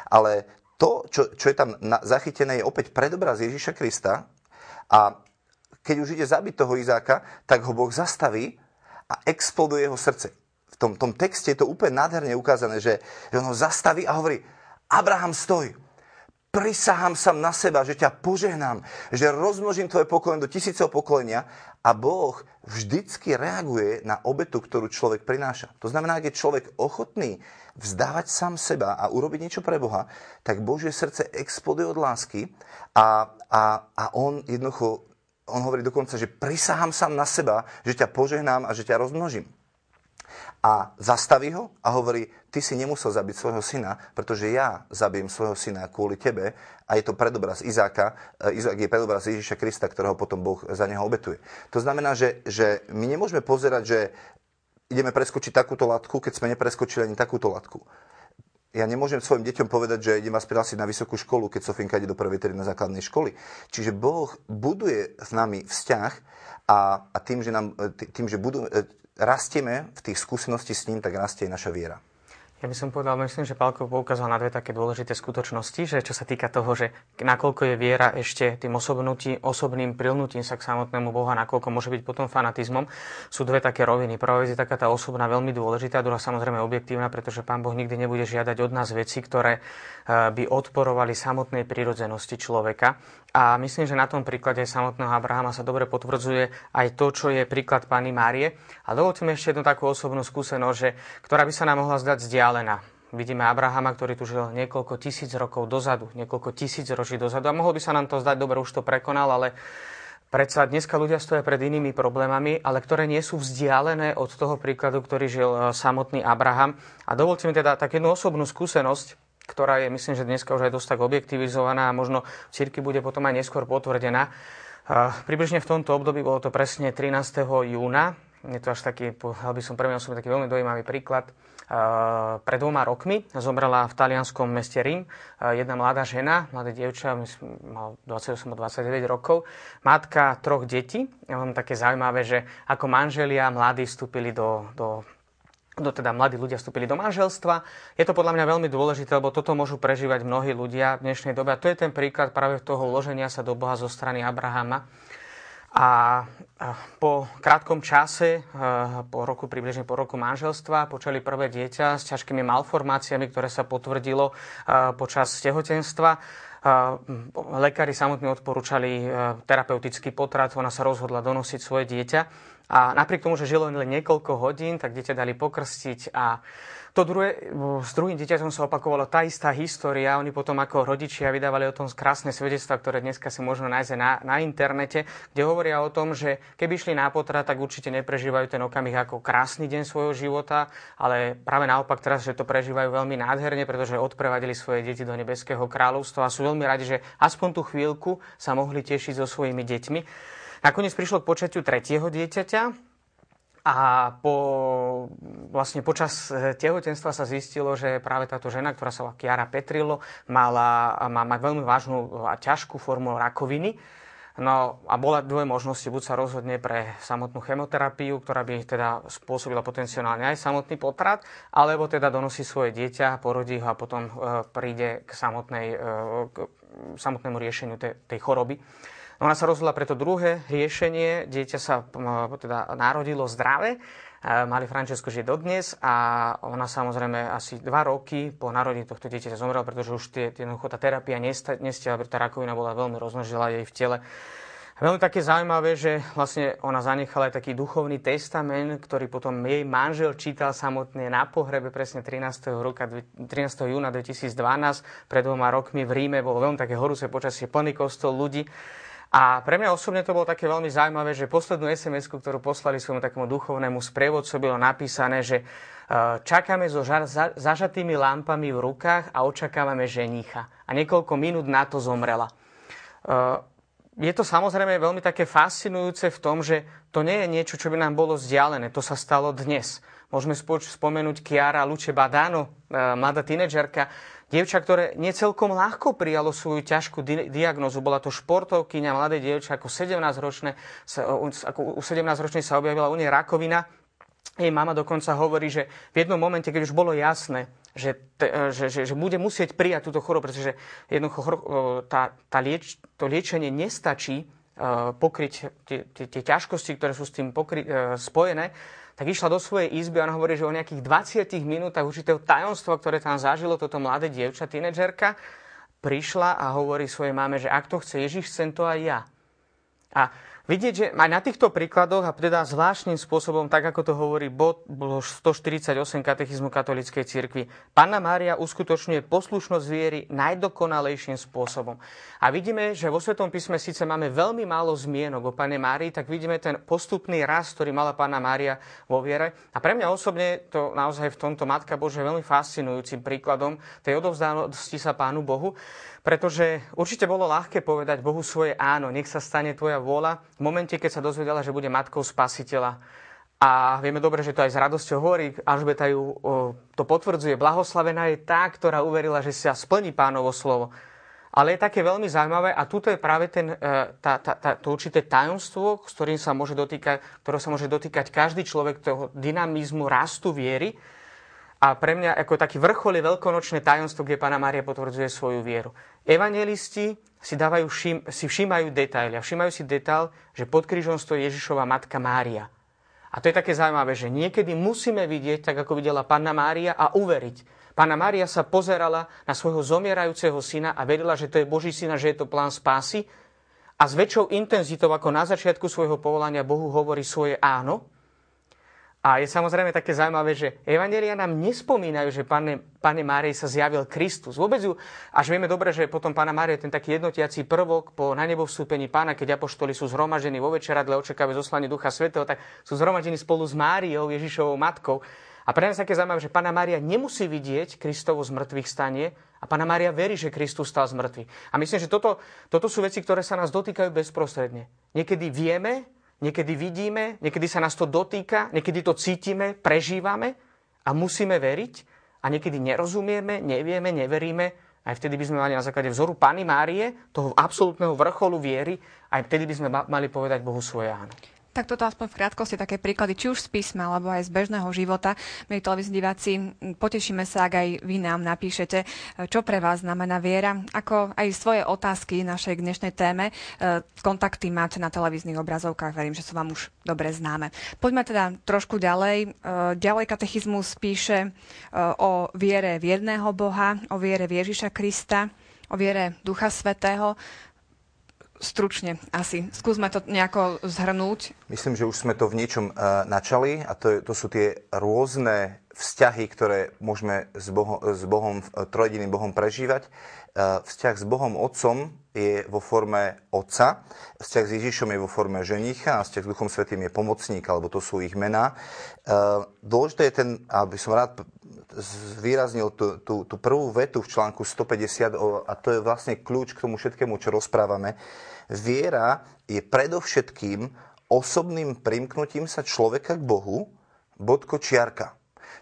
Ale to, čo, čo je tam na, zachytené, je opäť predobraz Ježíša Krista a keď už ide zabiť toho Izáka, tak ho Boh zastaví a exploduje jeho srdce. V tom, tom texte je to úplne nádherne ukázané, že, že on ho zastaví a hovorí, Abraham, stoj, prisahám sa na seba, že ťa požehnám, že rozmnožím tvoje pokolenie do tisíceho pokolenia a Boh vždycky reaguje na obetu, ktorú človek prináša. To znamená, ak je človek ochotný vzdávať sám seba a urobiť niečo pre Boha, tak Božie srdce exploduje od lásky a, a, a on jednoducho, on hovorí dokonca, že prisahám sám na seba, že ťa požehnám a že ťa rozmnožím a zastaví ho a hovorí, ty si nemusel zabiť svojho syna, pretože ja zabijem svojho syna kvôli tebe a je to predobraz Izáka, e, Izák je predobraz Ježiša Krista, ktorého potom Boh za neho obetuje. To znamená, že, že my nemôžeme pozerať, že ideme preskočiť takúto latku, keď sme nepreskočili ani takúto latku. Ja nemôžem svojim deťom povedať, že idem vás prihlásiť na vysokú školu, keď Sofinka ide do prvej na základnej školy. Čiže Boh buduje s nami vzťah a, a tým, že, nám, tým, že budú, rastieme v tých skúsenosti s ním, tak rastie aj naša viera. Ja by som povedal, myslím, že Pálko poukázal na dve také dôležité skutočnosti, že čo sa týka toho, že nakoľko je viera ešte tým osobnutí, osobným prilnutím sa k samotnému Boha, nakoľko môže byť potom fanatizmom, sú dve také roviny. Prvá vec je taká tá osobná veľmi dôležitá, druhá samozrejme objektívna, pretože Pán Boh nikdy nebude žiadať od nás veci, ktoré eh, by odporovali samotnej prírodzenosti človeka. A myslím, že na tom príklade samotného Abrahama sa dobre potvrdzuje aj to, čo je príklad pani Márie. A dovolte mi ešte jednu takú osobnú skúsenosť, že, ktorá by sa nám mohla zdať vzdialená. Vidíme Abrahama, ktorý tu žil niekoľko tisíc rokov dozadu, niekoľko tisíc ročí dozadu. A mohlo by sa nám to zdať, dobre, už to prekonal, ale predsa dneska ľudia stoja pred inými problémami, ale ktoré nie sú vzdialené od toho príkladu, ktorý žil e, samotný Abraham. A dovolte mi teda tak jednu osobnú skúsenosť, ktorá je, myslím, že dneska už aj dosť tak objektivizovaná a možno v cirkvi bude potom aj neskôr potvrdená. Približne v tomto období, bolo to presne 13. júna, je to až taký, povedal by som pre mňa osobne taký veľmi dojímavý príklad, pred dvoma rokmi zomrela v talianskom meste Rím jedna mladá žena, mladé dievča, mal 28-29 rokov, matka troch detí. Je také zaujímavé, že ako manželia mladí vstúpili do, do do teda mladí ľudia vstúpili do manželstva. Je to podľa mňa veľmi dôležité, lebo toto môžu prežívať mnohí ľudia v dnešnej dobe. A to je ten príklad práve toho uloženia sa do Boha zo strany Abrahama. A po krátkom čase, po roku, približne po roku manželstva, počali prvé dieťa s ťažkými malformáciami, ktoré sa potvrdilo počas tehotenstva. Lekári samotní odporúčali terapeutický potrat, ona sa rozhodla donosiť svoje dieťa. A napriek tomu, že žilo len niekoľko hodín, tak dieťa dali pokrstiť a to druhé, s druhým dieťaťom sa opakovala tá istá história. Oni potom ako rodičia vydávali o tom krásne svedectva, ktoré dneska si možno nájsť na, na internete, kde hovoria o tom, že keby išli na potrat, tak určite neprežívajú ten okamih ako krásny deň svojho života, ale práve naopak teraz, že to prežívajú veľmi nádherne, pretože odprevadili svoje deti do nebeského kráľovstva a sú veľmi radi, že aspoň tú chvíľku sa mohli tešiť so svojimi deťmi. Nakoniec prišlo k počatiu tretieho dieťaťa, a po, vlastne počas eh, tehotenstva sa zistilo, že práve táto žena, ktorá sa volá Chiara Petrilo, mala, má, má veľmi vážnu a ťažkú formu rakoviny. No a bola dve možnosti, buď sa rozhodne pre samotnú chemoterapiu, ktorá by teda spôsobila potenciálne aj samotný potrat, alebo teda donosí svoje dieťa, porodí ho a potom e, príde k, samotnej, e, k samotnému riešeniu tej, tej choroby. Ona sa rozhodla pre to druhé riešenie. Dieťa sa teda narodilo zdravé. Mali Francesco žiť dodnes a ona samozrejme asi dva roky po narodení tohto dieťaťa zomrela, pretože už tie, jednoducho tá terapia nestiala, pretože tá rakovina bola veľmi rozmnožila jej v tele. A veľmi také zaujímavé, že vlastne ona zanechala aj taký duchovný testament, ktorý potom jej manžel čítal samotne na pohrebe presne 13. Roka, 13. júna 2012, pred dvoma rokmi v Ríme, bolo veľmi také horúce počasie, plný kostol ľudí. A pre mňa osobne to bolo také veľmi zaujímavé, že poslednú sms ktorú poslali svojmu takému duchovnému sprievodcu, bolo napísané, že e, čakáme so zažatými lampami v rukách a očakávame ženicha. A niekoľko minút na to zomrela. E, je to samozrejme veľmi také fascinujúce v tom, že to nie je niečo, čo by nám bolo vzdialené. To sa stalo dnes. Môžeme spomenúť Chiara Luce Badano, e, mladá tínedžerka, Dievča, ktoré necelkom ľahko prijalo svoju ťažkú di- diagnozu. Bola to športovkyňa, mladé dievča, ako 17-ročné, sa, ako u 17-ročnej sa objavila u nej rakovina. Jej mama dokonca hovorí, že v jednom momente, keď už bolo jasné, že, te, že, že, že bude musieť prijať túto chorobu, pretože jednoducho tá, tá lieč, to liečenie nestačí uh, pokryť tie, tie, tie ťažkosti, ktoré sú s tým pokry, spojené, tak išla do svojej izby a on hovorí, že o nejakých 20 minútach určitého tajomstva, ktoré tam zažilo toto mladé dievča, tínedžerka, prišla a hovorí svojej mame, že ak to chce Ježiš, chcem to aj ja. A Vidieť, že aj na týchto príkladoch a teda zvláštnym spôsobom, tak ako to hovorí bod 148 katechizmu katolíckej cirkvi, Panna Mária uskutočňuje poslušnosť viery najdokonalejším spôsobom. A vidíme, že vo Svetom písme síce máme veľmi málo zmienok o Pane Márii, tak vidíme ten postupný rast, ktorý mala Panna Mária vo viere. A pre mňa osobne to naozaj v tomto Matka Bože veľmi fascinujúcim príkladom tej odovzdanosti sa Pánu Bohu. Pretože určite bolo ľahké povedať Bohu svoje áno, nech sa stane tvoja vôľa v momente, keď sa dozvedela, že bude matkou spasiteľa. A vieme dobre, že to aj s radosťou hovorí, Alžbeta ju to potvrdzuje. Blahoslavená je tá, ktorá uverila, že sa splní pánovo slovo. Ale je také veľmi zaujímavé a tuto je práve ten, e, tá, tá, tá, to určité tajomstvo, s ktorým sa môže dotýkať, ktorého sa môže dotýkať každý človek toho dynamizmu, rastu viery, a pre mňa ako taký vrchol je veľkonočné tajomstvo, kde Pána Mária potvrdzuje svoju vieru. Evangelisti si, dávajú si všímajú detaily a všímajú si detail, že pod krížom stojí Ježišova matka Mária. A to je také zaujímavé, že niekedy musíme vidieť, tak ako videla Panna Mária a uveriť. Pána Mária sa pozerala na svojho zomierajúceho syna a vedela, že to je Boží syna, že je to plán spásy. A s väčšou intenzitou ako na začiatku svojho povolania Bohu hovorí svoje áno a je samozrejme také zaujímavé, že Evangelia nám nespomínajú, že Pane, Pane Márej sa zjavil Kristus. Vôbec ju, až vieme dobre, že potom Pána Mária ten taký jednotiací prvok po na nebo vstúpení Pána, keď apoštoli sú zhromažení vo večeradle, očakávajú zoslanie Ducha Svetého, tak sú zhromažení spolu s Máriou, Ježišovou matkou. A pre nás také zaujímavé, že Pana Mária nemusí vidieť Kristovo z mŕtvych stanie a Pana Mária verí, že Kristus stal z mŕtvych. A myslím, že toto, toto sú veci, ktoré sa nás dotýkajú bezprostredne. Niekedy vieme, niekedy vidíme, niekedy sa nás to dotýka, niekedy to cítime, prežívame a musíme veriť a niekedy nerozumieme, nevieme, neveríme. Aj vtedy by sme mali na základe vzoru Pany Márie, toho absolútneho vrcholu viery, aj vtedy by sme mali povedať Bohu svoje áno. Tak toto aspoň v krátkosti také príklady, či už z písma, alebo aj z bežného života. My televízni diváci, potešíme sa, ak aj vy nám napíšete, čo pre vás znamená viera, ako aj svoje otázky našej dnešnej téme. E, kontakty máte na televíznych obrazovkách, verím, že sú vám už dobre známe. Poďme teda trošku ďalej. E, ďalej katechizmus píše e, o viere v jedného Boha, o viere v Ježiša Krista, o viere Ducha Svetého stručne asi. Skúsme to nejako zhrnúť. Myslím, že už sme to v niečom uh, načali a to, to sú tie rôzne vzťahy, ktoré môžeme s Bohom, s Bohom trojediným Bohom prežívať. Uh, vzťah s Bohom Otcom je vo forme Otca, vzťah s Ježišom je vo forme ženicha a vzťah s Duchom Svetým je pomocník, alebo to sú ich mená. Uh, dôležité je ten, aby som rád zvýraznil tú, tú, tú prvú vetu v článku 150 a to je vlastne kľúč k tomu všetkému, čo rozprávame. Viera je predovšetkým osobným primknutím sa človeka k Bohu, bodko čiarka.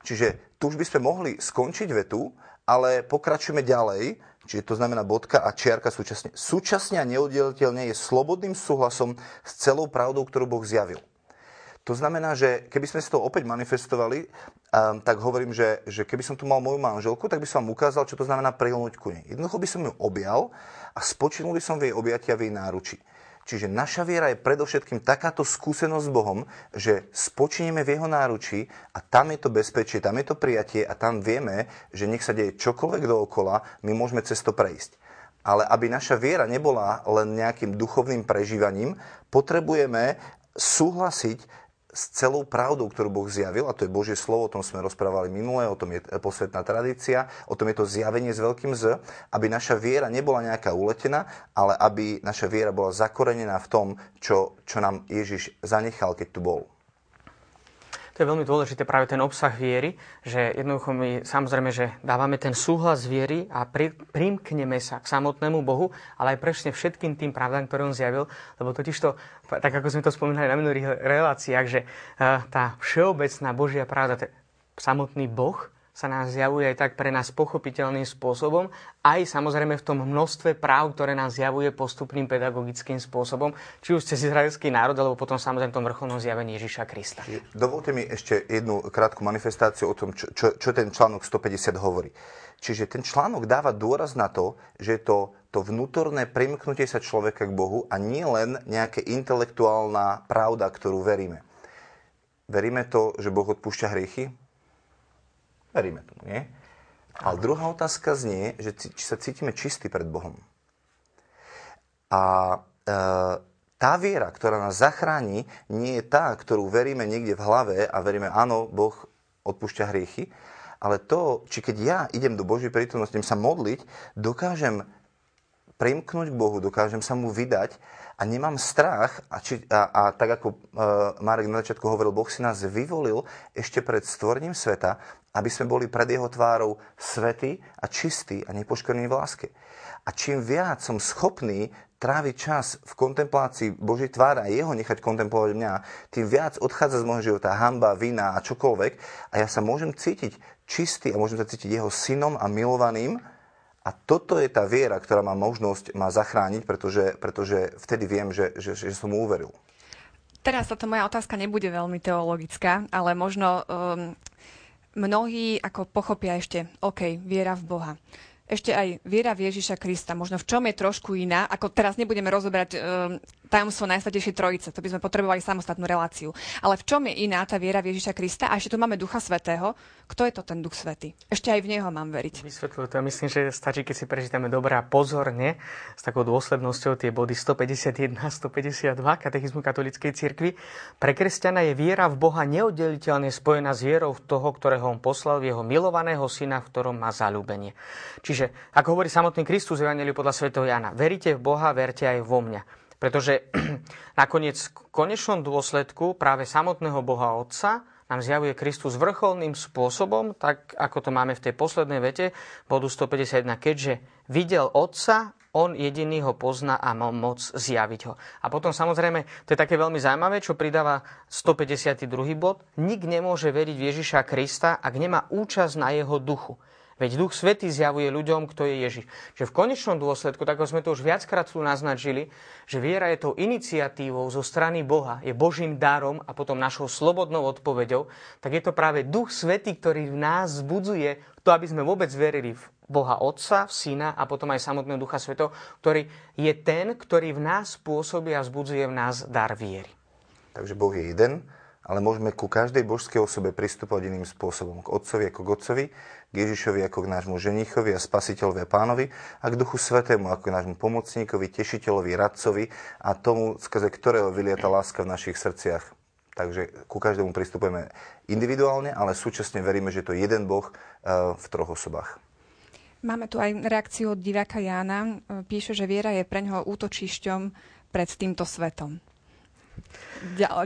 Čiže tu už by sme mohli skončiť vetu, ale pokračujeme ďalej, čiže to znamená bodka a čiarka súčasne. Súčasne a neoddeliteľne je slobodným súhlasom s celou pravdou, ktorú Boh zjavil. To znamená, že keby sme si to opäť manifestovali, um, tak hovorím, že, že keby som tu mal moju manželku, tak by som vám ukázal, čo to znamená prilnúť ku nej. Jednoducho by som ju objal a spočinul by som v jej objati a v jej náruči. Čiže naša viera je predovšetkým takáto skúsenosť s Bohom, že spočinieme v Jeho náruči a tam je to bezpečie, tam je to prijatie a tam vieme, že nech sa deje čokoľvek dookola, my môžeme cez to prejsť. Ale aby naša viera nebola len nejakým duchovným prežívaním, potrebujeme súhlasiť s celou pravdou, ktorú Boh zjavil, a to je Božie slovo, o tom sme rozprávali minulé, o tom je posvetná tradícia, o tom je to zjavenie s veľkým Z, aby naša viera nebola nejaká uletená, ale aby naša viera bola zakorenená v tom, čo, čo nám Ježiš zanechal, keď tu bol. To je veľmi dôležité práve ten obsah viery, že jednoducho my samozrejme, že dávame ten súhlas viery a pri, primkneme sa k samotnému Bohu, ale aj presne všetkým tým pravdám, ktoré on zjavil, lebo totiž to, tak ako sme to spomínali na minulých reláciách, že uh, tá všeobecná Božia pravda, samotný Boh, sa nás zjavuje aj tak pre nás pochopiteľným spôsobom, aj samozrejme v tom množstve práv, ktoré nás zjavuje postupným pedagogickým spôsobom, či už cez izraelský národ, alebo potom samozrejme tom vrcholnom zjavení Ježiša Krista. Dovolte mi ešte jednu krátku manifestáciu o tom, čo, čo, čo ten článok 150 hovorí. Čiže ten článok dáva dôraz na to, že je to, to vnútorné primknutie sa človeka k Bohu a nie len nejaká intelektuálna pravda, ktorú veríme. Veríme to, že Boh odpúšťa hriechy? Veríme tomu, nie? Ale druhá otázka znie, že či sa cítime čistí pred Bohom. A e, tá viera, ktorá nás zachráni, nie je tá, ktorú veríme niekde v hlave a veríme, áno, Boh odpúšťa hriechy, ale to, či keď ja idem do Božej prítomnosti, sa modliť, dokážem primknúť k Bohu, dokážem sa mu vydať a nemám strach. A, či, a, a tak ako uh, Marek na začiatku hovoril, Boh si nás vyvolil ešte pred stvorením sveta, aby sme boli pred jeho tvárou svety a čistí a nepoškodení v láske. A čím viac som schopný tráviť čas v kontemplácii Božej tvára a jeho nechať kontemplovať mňa, tým viac odchádza z môjho života hamba, vina a čokoľvek a ja sa môžem cítiť čistý a môžem sa cítiť jeho synom a milovaným a toto je tá viera, ktorá má možnosť ma zachrániť, pretože, pretože vtedy viem, že, že, že som mu uveril. Teraz táto moja otázka nebude veľmi teologická, ale možno um, mnohí ako pochopia ešte, OK, viera v Boha ešte aj viera v Ježiša Krista, možno v čom je trošku iná, ako teraz nebudeme rozoberať e, tajomstvo Najsvetejšej Trojice, to by sme potrebovali samostatnú reláciu. Ale v čom je iná tá viera v Ježiša Krista? A ešte tu máme Ducha Svetého. Kto je to ten Duch Svetý? Ešte aj v Neho mám veriť. Vysvetľujem to. Myslím, že stačí, keď si prečítame dobre a pozorne s takou dôslednosťou tie body 151 a 152 katechizmu katolíckej cirkvi. Pre kresťana je viera v Boha neoddeliteľne spojená s vierou v toho, ktorého on poslal, v jeho milovaného syna, v ktorom má zalúbenie. Čiže Čiže, ako hovorí samotný Kristus v podľa Sv. Jana, veríte v Boha, verte aj vo mňa. Pretože nakoniec v konečnom dôsledku práve samotného Boha Otca nám zjavuje Kristus vrcholným spôsobom, tak ako to máme v tej poslednej vete, bodu 151, keďže videl Otca, on jediný ho pozná a má moc zjaviť ho. A potom samozrejme, to je také veľmi zaujímavé, čo pridáva 152. bod, nik nemôže veriť v Ježiša Krista, ak nemá účasť na jeho duchu. Veď Duch Svetý zjavuje ľuďom, kto je Ježiš. Že v konečnom dôsledku, tak ako sme to už viackrát tu naznačili, že viera je tou iniciatívou zo strany Boha, je Božím darom a potom našou slobodnou odpoveďou, tak je to práve Duch Svetý, ktorý v nás zbudzuje to, aby sme vôbec verili v Boha Otca, v Syna a potom aj samotného Ducha Svetov, ktorý je ten, ktorý v nás pôsobí a vzbudzuje v nás dar viery. Takže Boh je jeden, ale môžeme ku každej božskej osobe pristupovať iným spôsobom. K Otcovi ako k Otcovi, k Ježišovi ako k nášmu ženichovi a spasiteľovi a pánovi a k Duchu Svetému ako k nášmu pomocníkovi, tešiteľovi, radcovi a tomu, skrze ktorého vylieta láska v našich srdciach. Takže ku každému pristupujeme individuálne, ale súčasne veríme, že to je jeden Boh eh, v troch osobách. Máme tu aj reakciu od diváka Jána. Eh, píše, že viera je pre ňoho útočišťom pred týmto svetom.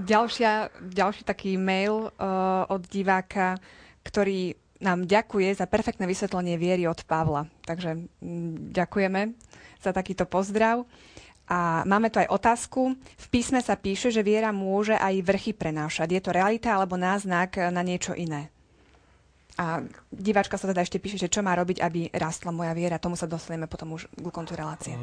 Ďalšia, ďalší taký mail uh, od diváka, ktorý nám ďakuje za perfektné vysvetlenie viery od Pavla. Takže mm, ďakujeme za takýto pozdrav. A máme tu aj otázku. V písme sa píše, že viera môže aj vrchy prenášať. Je to realita alebo náznak na niečo iné? A diváčka sa teda ešte píše, že čo má robiť, aby rastla moja viera. Tomu sa dostaneme potom už k koncu relácie.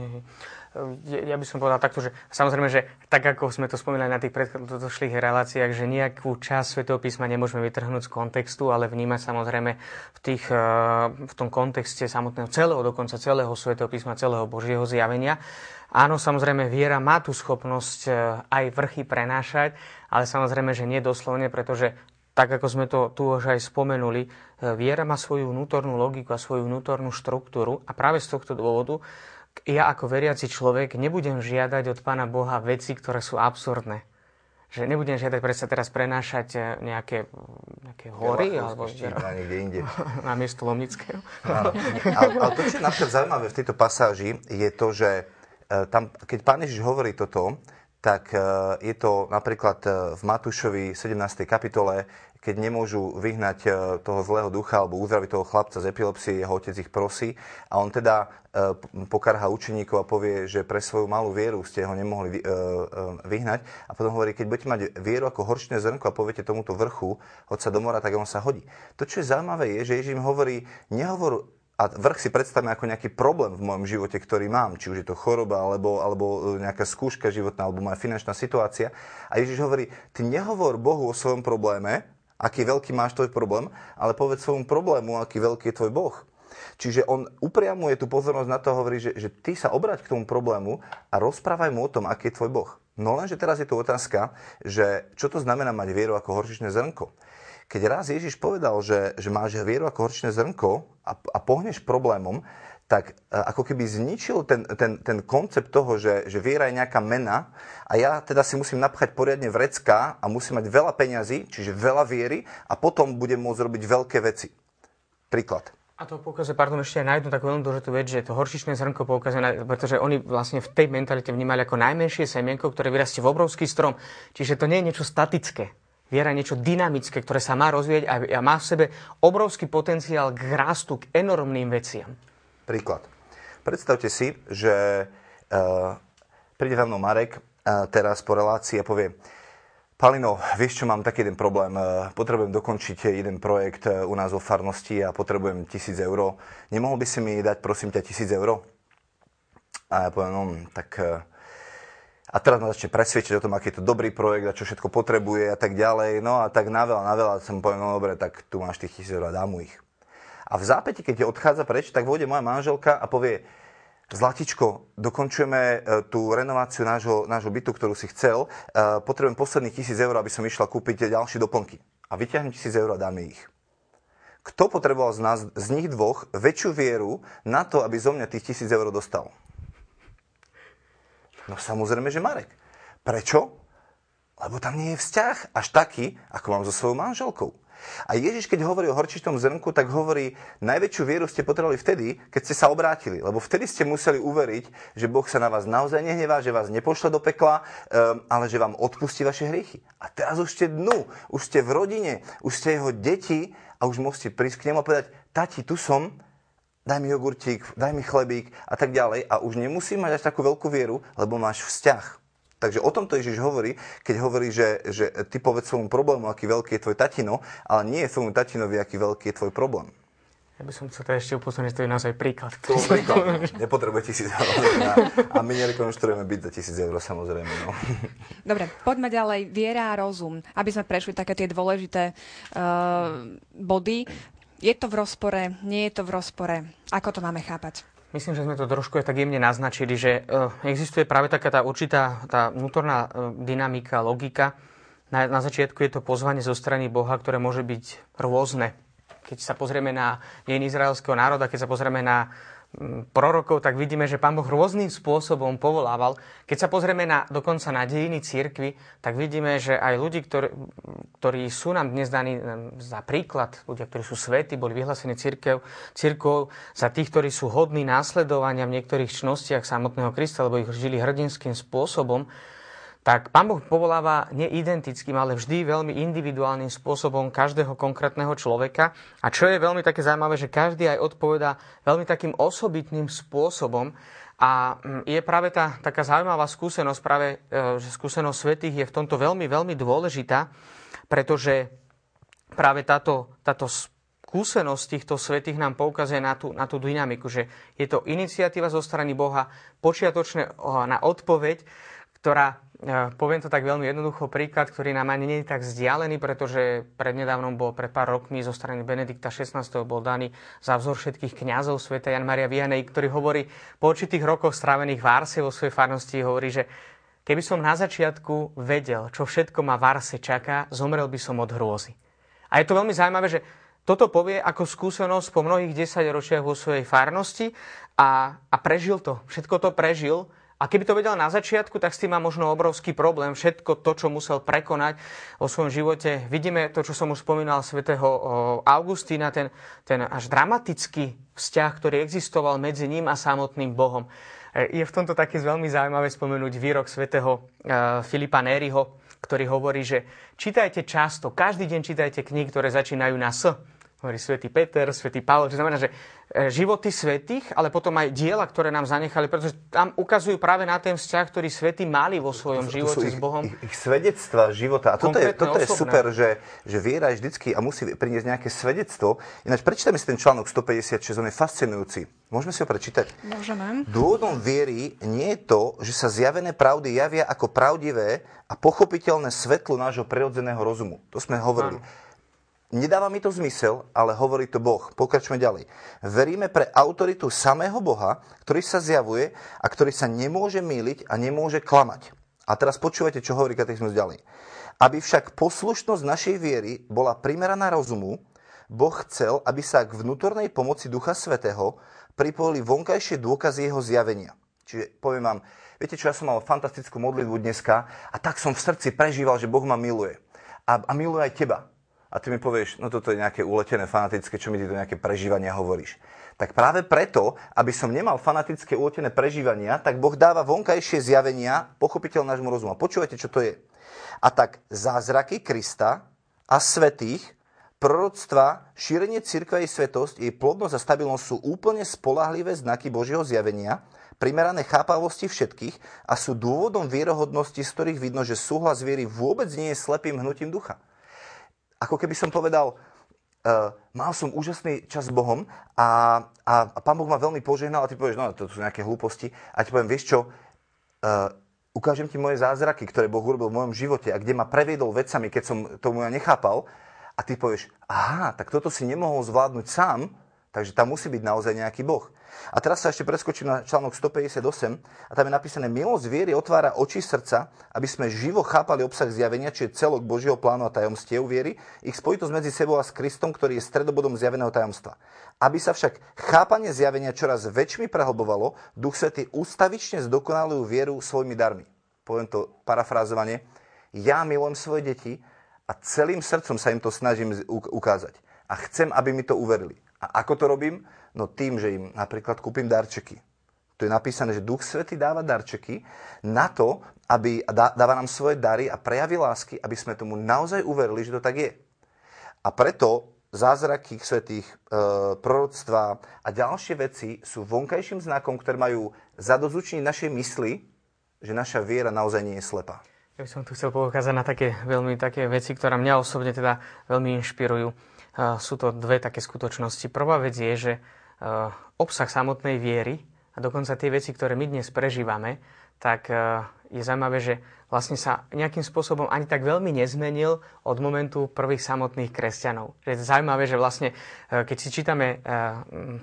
Ja by som povedal takto, že samozrejme, že tak ako sme to spomínali na tých predchádzajúcich reláciách, že nejakú časť Svetého písma nemôžeme vytrhnúť z kontextu, ale vnímať samozrejme v, tých, eh, v tom kontexte samotného celého, dokonca celého Svetého písma, celého Božieho zjavenia. Áno, samozrejme, viera má tú schopnosť eh, aj vrchy prenášať, ale samozrejme, že nie doslovne, pretože tak ako sme to tu už aj spomenuli, e, viera má svoju vnútornú logiku a svoju vnútornú štruktúru a práve z tohto dôvodu ja ako veriaci človek nebudem žiadať od Pána Boha veci, ktoré sú absurdné. Že nebudem žiadať predsa teraz prenášať e, nejaké, nejaké hory alebo na niekde inde. na miesto Lomnického. Ale, ale to, čo je napríklad zaujímavé v tejto pasáži, je to, že e, tam, keď Pán Ježiš hovorí toto, tak je to napríklad v Matúšovi 17. kapitole, keď nemôžu vyhnať e, toho zlého ducha alebo uzdraviť toho chlapca z epilepsie, jeho otec ich prosí a on teda e, pokarha učeníkov a povie, že pre svoju malú vieru ste ho nemohli e, vyhnať a potom hovorí, keď budete mať vieru ako horčné zrnko a poviete tomuto vrchu, hoď sa do mora, tak on sa hodí. To, čo je zaujímavé, je, že Ježiš im hovorí, nehovor a vrch si predstavme ako nejaký problém v mojom živote, ktorý mám, či už je to choroba, alebo, alebo nejaká skúška životná, alebo moja finančná situácia. A Ježiš hovorí, ty nehovor Bohu o svojom probléme, aký veľký máš tvoj problém, ale povedz svojmu problému, aký veľký je tvoj Boh. Čiže on upriamuje tú pozornosť na to hovorí, že, že ty sa obrať k tomu problému a rozprávaj mu o tom, aký je tvoj Boh. No lenže teraz je tu otázka, že čo to znamená mať vieru ako horčičné zrnko. Keď raz Ježiš povedal, že, že máš vieru ako horčičné zrnko a, a pohneš problémom, tak e, ako keby zničil ten, ten, ten koncept toho, že, že viera je nejaká mena a ja teda si musím napchať poriadne vrecka a musím mať veľa peňazí, čiže veľa viery a potom budem môcť robiť veľké veci. Príklad. A to poukazuje, pardon, ešte aj na jednu takú veľmi dôležitú vec, že to horšičné zrnko poukazuje, na, pretože oni vlastne v tej mentalite vnímali ako najmenšie semienko, ktoré vyrastie v obrovský strom. Čiže to nie je niečo statické. Viera je niečo dynamické, ktoré sa má rozvíjať a má v sebe obrovský potenciál k rastu, k enormným veciam. Príklad. Predstavte si, že uh, príde za mnou Marek uh, teraz po relácii a povie Palino, vieš čo, mám taký jeden problém. Uh, potrebujem dokončiť jeden projekt u nás vo farnosti a potrebujem tisíc eur. Nemohol by si mi dať, prosím ťa, tisíc eur? A ja poviem, no, tak... A teraz ma začne presvedčiť o tom, aký je to dobrý projekt a čo všetko potrebuje a tak ďalej. No a tak na veľa, na veľa som povedal, no dobre, tak tu máš tých tisíc eur a dám mu ich. A v zápäti, keď odchádza preč, tak vôjde moja manželka a povie, Zlatičko, dokončujeme e, tú renováciu nášho, nášho bytu, ktorú si chcel. E, potrebujem posledných tisíc eur, aby som išla kúpiť ďalšie doplnky. A vyťahnem tisíc eur a dáme ich. Kto potreboval z nás, z nich dvoch, väčšiu vieru na to, aby zo mňa tých tisíc eur dostal? No samozrejme, že Marek. Prečo? Lebo tam nie je vzťah až taký, ako mám so svojou manželkou. A Ježiš, keď hovorí o horčičnom zrnku, tak hovorí, najväčšiu vieru ste potrebovali vtedy, keď ste sa obrátili. Lebo vtedy ste museli uveriť, že Boh sa na vás naozaj nehnevá, že vás nepošle do pekla, um, ale že vám odpustí vaše hriechy. A teraz už ste dnu, už ste v rodine, už ste jeho deti a už môžete prísť k nemu a povedať, tati, tu som, daj mi jogurtík, daj mi chlebík a tak ďalej. A už nemusí mať až takú veľkú vieru, lebo máš vzťah. Takže o tomto Ježiš hovorí, keď hovorí, že, že ty povedz svojmu problému, aký veľký je tvoj tatino, ale nie je svojmu tatinovi, aký veľký je tvoj problém. Ja by som chcel teda ešte upozorniť, že to je naozaj príklad. To je príklad. Nepotrebuje tisíc eur. A my nerekonštruujeme byť za tisíc eur, samozrejme. No. Dobre, poďme ďalej. Viera a rozum. Aby sme prešli také tie dôležité uh, body. Je to v rozpore? Nie je to v rozpore? Ako to máme chápať? Myslím, že sme to trošku aj tak jemne naznačili, že e, existuje práve taká tá určitá tá vnútorná e, dynamika, logika. Na, na začiatku je to pozvanie zo strany Boha, ktoré môže byť rôzne. Keď sa pozrieme na deň izraelského národa, keď sa pozrieme na prorokov, tak vidíme, že Pán Boh rôznym spôsobom povolával. Keď sa pozrieme na, dokonca na dejiny církvy, tak vidíme, že aj ľudí, ktorí, ktorí sú nám dnes daní za príklad, ľudia, ktorí sú svety, boli vyhlásení církev, církov, za tých, ktorí sú hodní následovania v niektorých čnostiach samotného Krista, lebo ich žili hrdinským spôsobom, tak Pán Boh povoláva neidentickým, ale vždy veľmi individuálnym spôsobom každého konkrétneho človeka. A čo je veľmi také zaujímavé, že každý aj odpoveda veľmi takým osobitným spôsobom. A mm, je práve tá taká zaujímavá skúsenosť, práve e, že skúsenosť svetých je v tomto veľmi, veľmi dôležitá, pretože práve táto, táto skúsenosť týchto svetých nám poukazuje na tú, na tú dynamiku, že je to iniciatíva zo strany Boha, počiatočné na odpoveď, ktorá Poviem to tak veľmi jednoducho príklad, ktorý nám ani nie je tak vzdialený, pretože prednedávnom bol pred pár rokmi zo strany Benedikta XVI. bol daný za vzor všetkých kňazov sveta Jan Maria Vianej, ktorý hovorí po určitých rokoch strávených v Arse vo svojej farnosti, hovorí, že keby som na začiatku vedel, čo všetko ma v Arse čaká, zomrel by som od hrôzy. A je to veľmi zaujímavé, že toto povie ako skúsenosť po mnohých desaťročiach vo svojej farnosti a, a prežil to. Všetko to prežil a keby to vedel na začiatku, tak s tým má možno obrovský problém. Všetko to, čo musel prekonať vo svojom živote. Vidíme to, čo som už spomínal, svätého Augustína, ten, ten až dramatický vzťah, ktorý existoval medzi ním a samotným Bohom. E, je v tomto také veľmi zaujímavé spomenúť výrok svätého e, Filipa Nériho, ktorý hovorí, že čítajte často, každý deň čítajte knihy, ktoré začínajú na S hovorí svätý Peter, svätý Pavel, čo znamená, že e, životy svetých, ale potom aj diela, ktoré nám zanechali, pretože tam ukazujú práve na ten vzťah, ktorý svety mali vo svojom to, to živote ich, s Bohom. Ich, ich svedectva života. A toto je, toto je super, že, že viera je vždycky a musí priniesť nejaké svedectvo. Ináč prečítame si ten článok 156, on je fascinujúci. Môžeme si ho prečítať? Môžeme. Dôvodom viery nie je to, že sa zjavené pravdy javia ako pravdivé a pochopiteľné svetlo nášho prirodzeného rozumu. To sme hovorili. Áno Nedáva mi to zmysel, ale hovorí to Boh. Pokračme ďalej. Veríme pre autoritu samého Boha, ktorý sa zjavuje a ktorý sa nemôže míliť a nemôže klamať. A teraz počúvajte, čo hovorí katechizmus ďalej. Aby však poslušnosť našej viery bola primeraná rozumu, Boh chcel, aby sa k vnútornej pomoci Ducha Svetého pripojili vonkajšie dôkazy jeho zjavenia. Čiže poviem vám, viete čo, ja som mal fantastickú modlitbu dneska a tak som v srdci prežíval, že Boh ma miluje. A, a miluje aj teba a ty mi povieš, no toto je nejaké uletené fanatické, čo mi ty to nejaké prežívania hovoríš. Tak práve preto, aby som nemal fanatické uletené prežívania, tak Boh dáva vonkajšie zjavenia, pochopiteľ nášmu rozumu. Počúvajte, čo to je. A tak zázraky Krista a svetých, proroctva, šírenie cirkve jej svetosť, jej plodnosť a stabilnosť sú úplne spolahlivé znaky Božieho zjavenia, primerané chápavosti všetkých a sú dôvodom vierohodnosti, z ktorých vidno, že súhlas viery vôbec nie je slepým hnutím ducha ako keby som povedal, uh, mal som úžasný čas s Bohom a, a, a Pán Boh ma veľmi požehnal a ty povieš, no to sú nejaké hlúposti. A ti poviem, vieš čo, uh, ukážem ti moje zázraky, ktoré Boh urobil v mojom živote a kde ma previedol vecami, keď som tomu ja nechápal. A ty povieš, aha, tak toto si nemohol zvládnuť sám, takže tam musí byť naozaj nejaký Boh. A teraz sa ešte preskočím na článok 158 a tam je napísané, milosť viery otvára oči srdca, aby sme živo chápali obsah zjavenia, či je celok Božieho plánu a tajomstiev viery, ich spojitosť medzi sebou a s Kristom, ktorý je stredobodom zjaveného tajomstva. Aby sa však chápanie zjavenia čoraz väčšmi prehlbovalo, Duch Svetý ústavične zdokonalujú vieru svojimi darmi. Poviem to parafrázovanie. Ja milujem svoje deti A celým srdcom sa im to snažím ukázať. A chcem, aby mi to uverili. A ako to robím? No tým, že im napríklad kúpim darčeky. Tu je napísané, že Duch Svety dáva darčeky na to, aby dáva nám svoje dary a prejavy lásky, aby sme tomu naozaj uverili, že to tak je. A preto zázraky svetých, e, proroctva a ďalšie veci sú vonkajším znakom, ktoré majú zadozučniť našej mysli, že naša viera naozaj nie je slepá. Ja by som tu chcel poukázať na také veľmi také veci, ktoré mňa osobne teda veľmi inšpirujú. Sú to dve také skutočnosti. Prvá vec je, že uh, obsah samotnej viery a dokonca tie veci, ktoré my dnes prežívame, tak uh, je zaujímavé, že vlastne sa nejakým spôsobom ani tak veľmi nezmenil od momentu prvých samotných kresťanov. Je zaujímavé, že vlastne, keď si čítame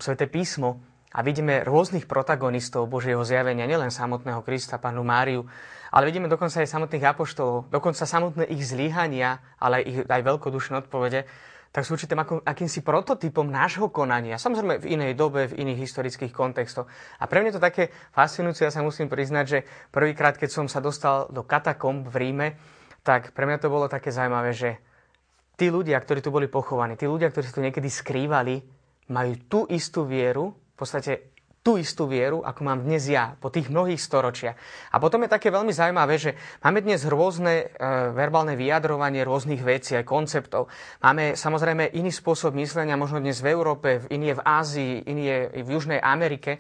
Sveté písmo, a vidíme rôznych protagonistov Božieho zjavenia, nielen samotného Krista, panu Máriu, ale vidíme dokonca aj samotných apoštolov, dokonca samotné ich zlíhania, ale aj ich aj veľkodušné odpovede, tak sú určitým akýmsi prototypom nášho konania. Samozrejme v inej dobe, v iných historických kontextoch. A pre mňa to také fascinujúce, ja sa musím priznať, že prvýkrát, keď som sa dostal do katakomb v Ríme, tak pre mňa to bolo také zaujímavé, že tí ľudia, ktorí tu boli pochovaní, tí ľudia, ktorí sa tu niekedy skrývali, majú tú istú vieru, v podstate tú istú vieru, ako mám dnes ja, po tých mnohých storočiach. A potom je také veľmi zaujímavé, že máme dnes rôzne e, verbálne vyjadrovanie rôznych vecí, aj konceptov. Máme samozrejme iný spôsob myslenia, možno dnes v Európe, iný je v Ázii, iný je v Južnej Amerike.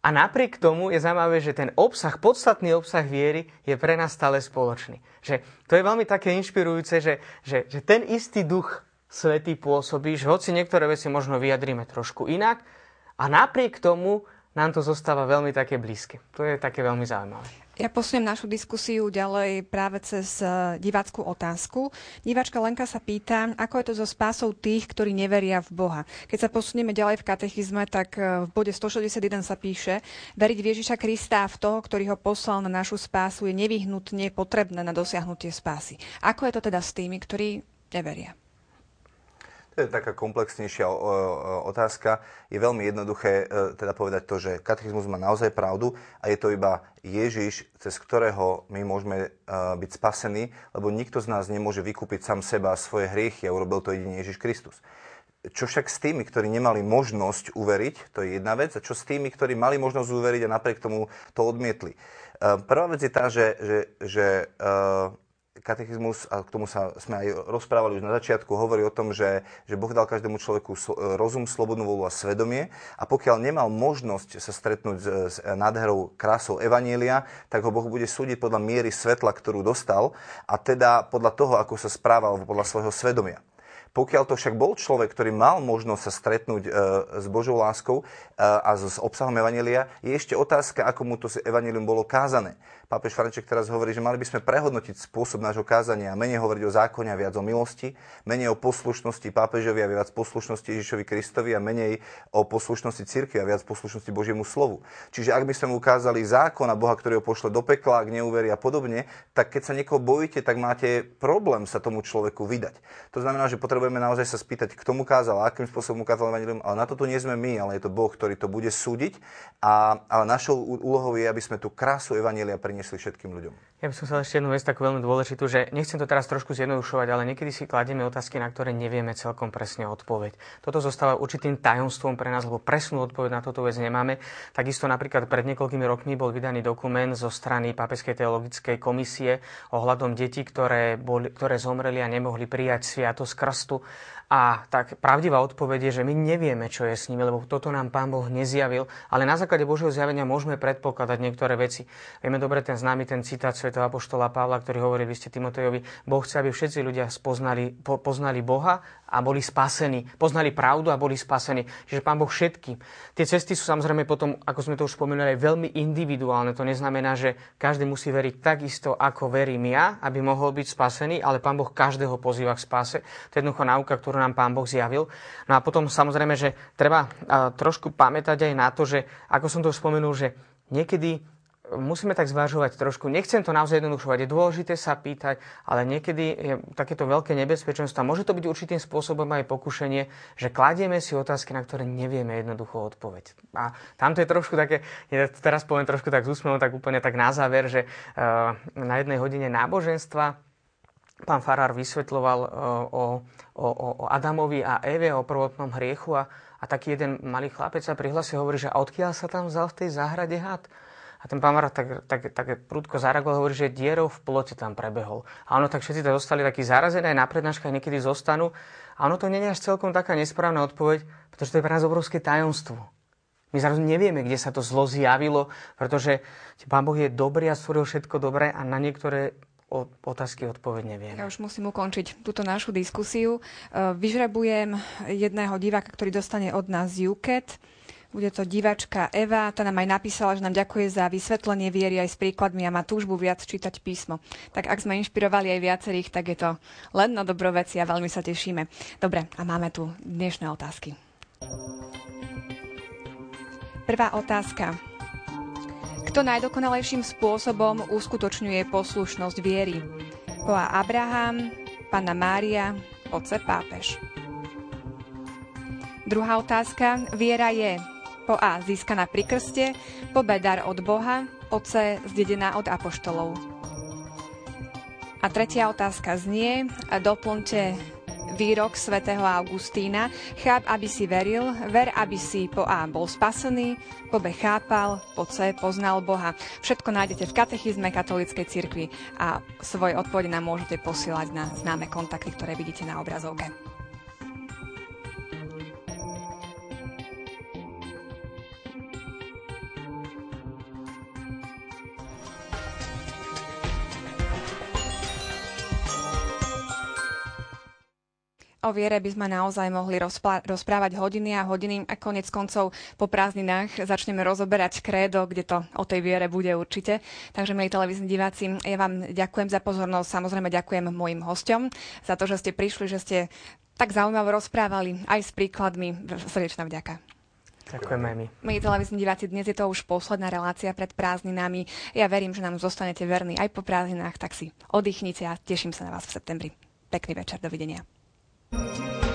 A napriek tomu je zaujímavé, že ten obsah, podstatný obsah viery je pre nás stále spoločný. Že to je veľmi také inšpirujúce, že, že, že ten istý duch svetý pôsobí, že hoci niektoré veci možno vyjadríme trošku inak, a napriek tomu nám to zostáva veľmi také blízke. To je také veľmi zaujímavé. Ja posuniem našu diskusiu ďalej práve cez e, diváckú otázku. Diváčka Lenka sa pýta, ako je to so spásou tých, ktorí neveria v Boha. Keď sa posunieme ďalej v katechizme, tak e, v bode 161 sa píše, veriť v Ježiša Krista v toho, ktorý ho poslal na našu spásu, je nevyhnutne potrebné na dosiahnutie spásy. Ako je to teda s tými, ktorí neveria? To je taká komplexnejšia otázka. Je veľmi jednoduché e, teda povedať to, že katechizmus má naozaj pravdu a je to iba Ježiš, cez ktorého my môžeme e, byť spasení, lebo nikto z nás nemôže vykúpiť sám seba svoje hriechy a urobil to jedine Ježiš Kristus. Čo však s tými, ktorí nemali možnosť uveriť, to je jedna vec, a čo s tými, ktorí mali možnosť uveriť a napriek tomu to odmietli. E, prvá vec je tá, že, že, že katechizmus, a k tomu sa sme aj rozprávali už na začiatku, hovorí o tom, že, že Boh dal každému človeku rozum, slobodnú volu a svedomie a pokiaľ nemal možnosť sa stretnúť s, s nádherou krásou Evanielia, tak ho Boh bude súdiť podľa miery svetla, ktorú dostal a teda podľa toho, ako sa správal podľa svojho svedomia. Pokiaľ to však bol človek, ktorý mal možnosť sa stretnúť e, s Božou láskou e, a s obsahom Evanelia, je ešte otázka, ako mu to Evangelium bolo kázané pápež Franček teraz hovorí, že mali by sme prehodnotiť spôsob nášho kázania a menej hovoriť o zákone a viac o milosti, menej o poslušnosti pápežovi a viac poslušnosti Ježišovi Kristovi a menej o poslušnosti cirkvi a viac poslušnosti Božiemu slovu. Čiže ak by sme mu ukázali zákon a Boha, ktorý ho pošle do pekla, ak neuverí a podobne, tak keď sa niekoho bojíte, tak máte problém sa tomu človeku vydať. To znamená, že potrebujeme naozaj sa spýtať, kto mu kázal, akým spôsobom mu kázal Evangelium, ale na to tu nie sme my, ale je to Boh, ktorý to bude súdiť. A, a našou úlohou je, aby sme tú krásu Evangelia priniesli všetkým ľuďom. Ja by som sa ešte jednu vec takú veľmi dôležitú, že nechcem to teraz trošku zjednodušovať, ale niekedy si kladieme otázky, na ktoré nevieme celkom presne odpoveď. Toto zostáva určitým tajomstvom pre nás, lebo presnú odpoveď na túto vec nemáme. Takisto napríklad pred niekoľkými rokmi bol vydaný dokument zo strany Pápežskej teologickej komisie ohľadom detí, ktoré, boli, ktoré zomreli a nemohli prijať sviatosť krstu. A tak pravdivá odpoveď je, že my nevieme, čo je s nimi, lebo toto nám Pán Boh nezjavil, ale na základe Božieho zjavenia môžeme predpokladať niektoré veci. Vieme dobre ten známy ten citát svätého apoštola Pavla, ktorý hovorí v liste Timotejovi, Boh chce, aby všetci ľudia spoznali, po, poznali Boha a boli spasení. Poznali pravdu a boli spasení. Čiže Pán Boh všetky. Tie cesty sú samozrejme potom, ako sme to už spomínali, veľmi individuálne. To neznamená, že každý musí veriť takisto, ako verím ja, aby mohol byť spasený, ale Pán Boh každého pozýva k spase. To je jednoducho náuka, ktorú nám Pán Boh zjavil. No a potom samozrejme, že treba trošku pamätať aj na to, že ako som to spomenul, že niekedy musíme tak zvažovať trošku. Nechcem to naozaj jednodušovať. Je dôležité sa pýtať, ale niekedy je takéto veľké nebezpečenstvo. Môže to byť určitým spôsobom aj pokušenie, že kladieme si otázky, na ktoré nevieme jednoducho odpoveď. A tamto je trošku také, ja teraz poviem trošku tak z úsmevom, tak úplne tak na záver, že uh, na jednej hodine náboženstva pán Farár vysvetľoval o, o, o, o Adamovi a Eve, o prvotnom hriechu a, a taký jeden malý chlapec sa prihlasil a hovorí, že odkiaľ sa tam vzal v tej záhrade had? A ten pán Farár tak, tak, tak prudko zareagoval, hovorí, že dierou v plote tam prebehol. A ono tak všetci to zostali takí zarazení, aj na prednáškach niekedy zostanú. A ono to nie je až celkom taká nesprávna odpoveď, pretože to je pre nás obrovské tajomstvo. My zrazu nevieme, kde sa to zlo zjavilo, pretože Pán Boh je dobrý a stvoril všetko dobré a na niektoré otázky odpoveď neviem. Ja už musím ukončiť túto našu diskusiu. E, vyžrebujem jedného diváka, ktorý dostane od nás UKET. Bude to divačka Eva, tá nám aj napísala, že nám ďakuje za vysvetlenie viery aj s príkladmi a má túžbu viac čítať písmo. Tak ak sme inšpirovali aj viacerých, tak je to len na dobro veci a veľmi sa tešíme. Dobre, a máme tu dnešné otázky. Prvá otázka. Kto najdokonalejším spôsobom uskutočňuje poslušnosť viery? Po A. Abraham, Pana Mária, Oce Pápež. Druhá otázka. Viera je po A. získaná pri krste, po B. dar od Boha, po C. zdedená od apoštolov. A tretia otázka znie, a doplňte výrok svätého Augustína. Cháp, aby si veril, ver, aby si po A bol spasený, po B chápal, po C poznal Boha. Všetko nájdete v katechizme katolíckej cirkvi a svoje odpovede nám môžete posielať na známe kontakty, ktoré vidíte na obrazovke. O viere by sme naozaj mohli rozprávať hodiny a hodiny a konec koncov po prázdninách začneme rozoberať krédo, kde to o tej viere bude určite. Takže, milí televízni diváci, ja vám ďakujem za pozornosť, samozrejme ďakujem mojim hostom za to, že ste prišli, že ste tak zaujímavo rozprávali aj s príkladmi. Srdečná vďaka. Ďakujem aj my. Milí televízni diváci, dnes je to už posledná relácia pred prázdninami. Ja verím, že nám zostanete verní aj po prázdninách, tak si oddychnite a teším sa na vás v septembri. Pekný večer, dovidenia. Thank you.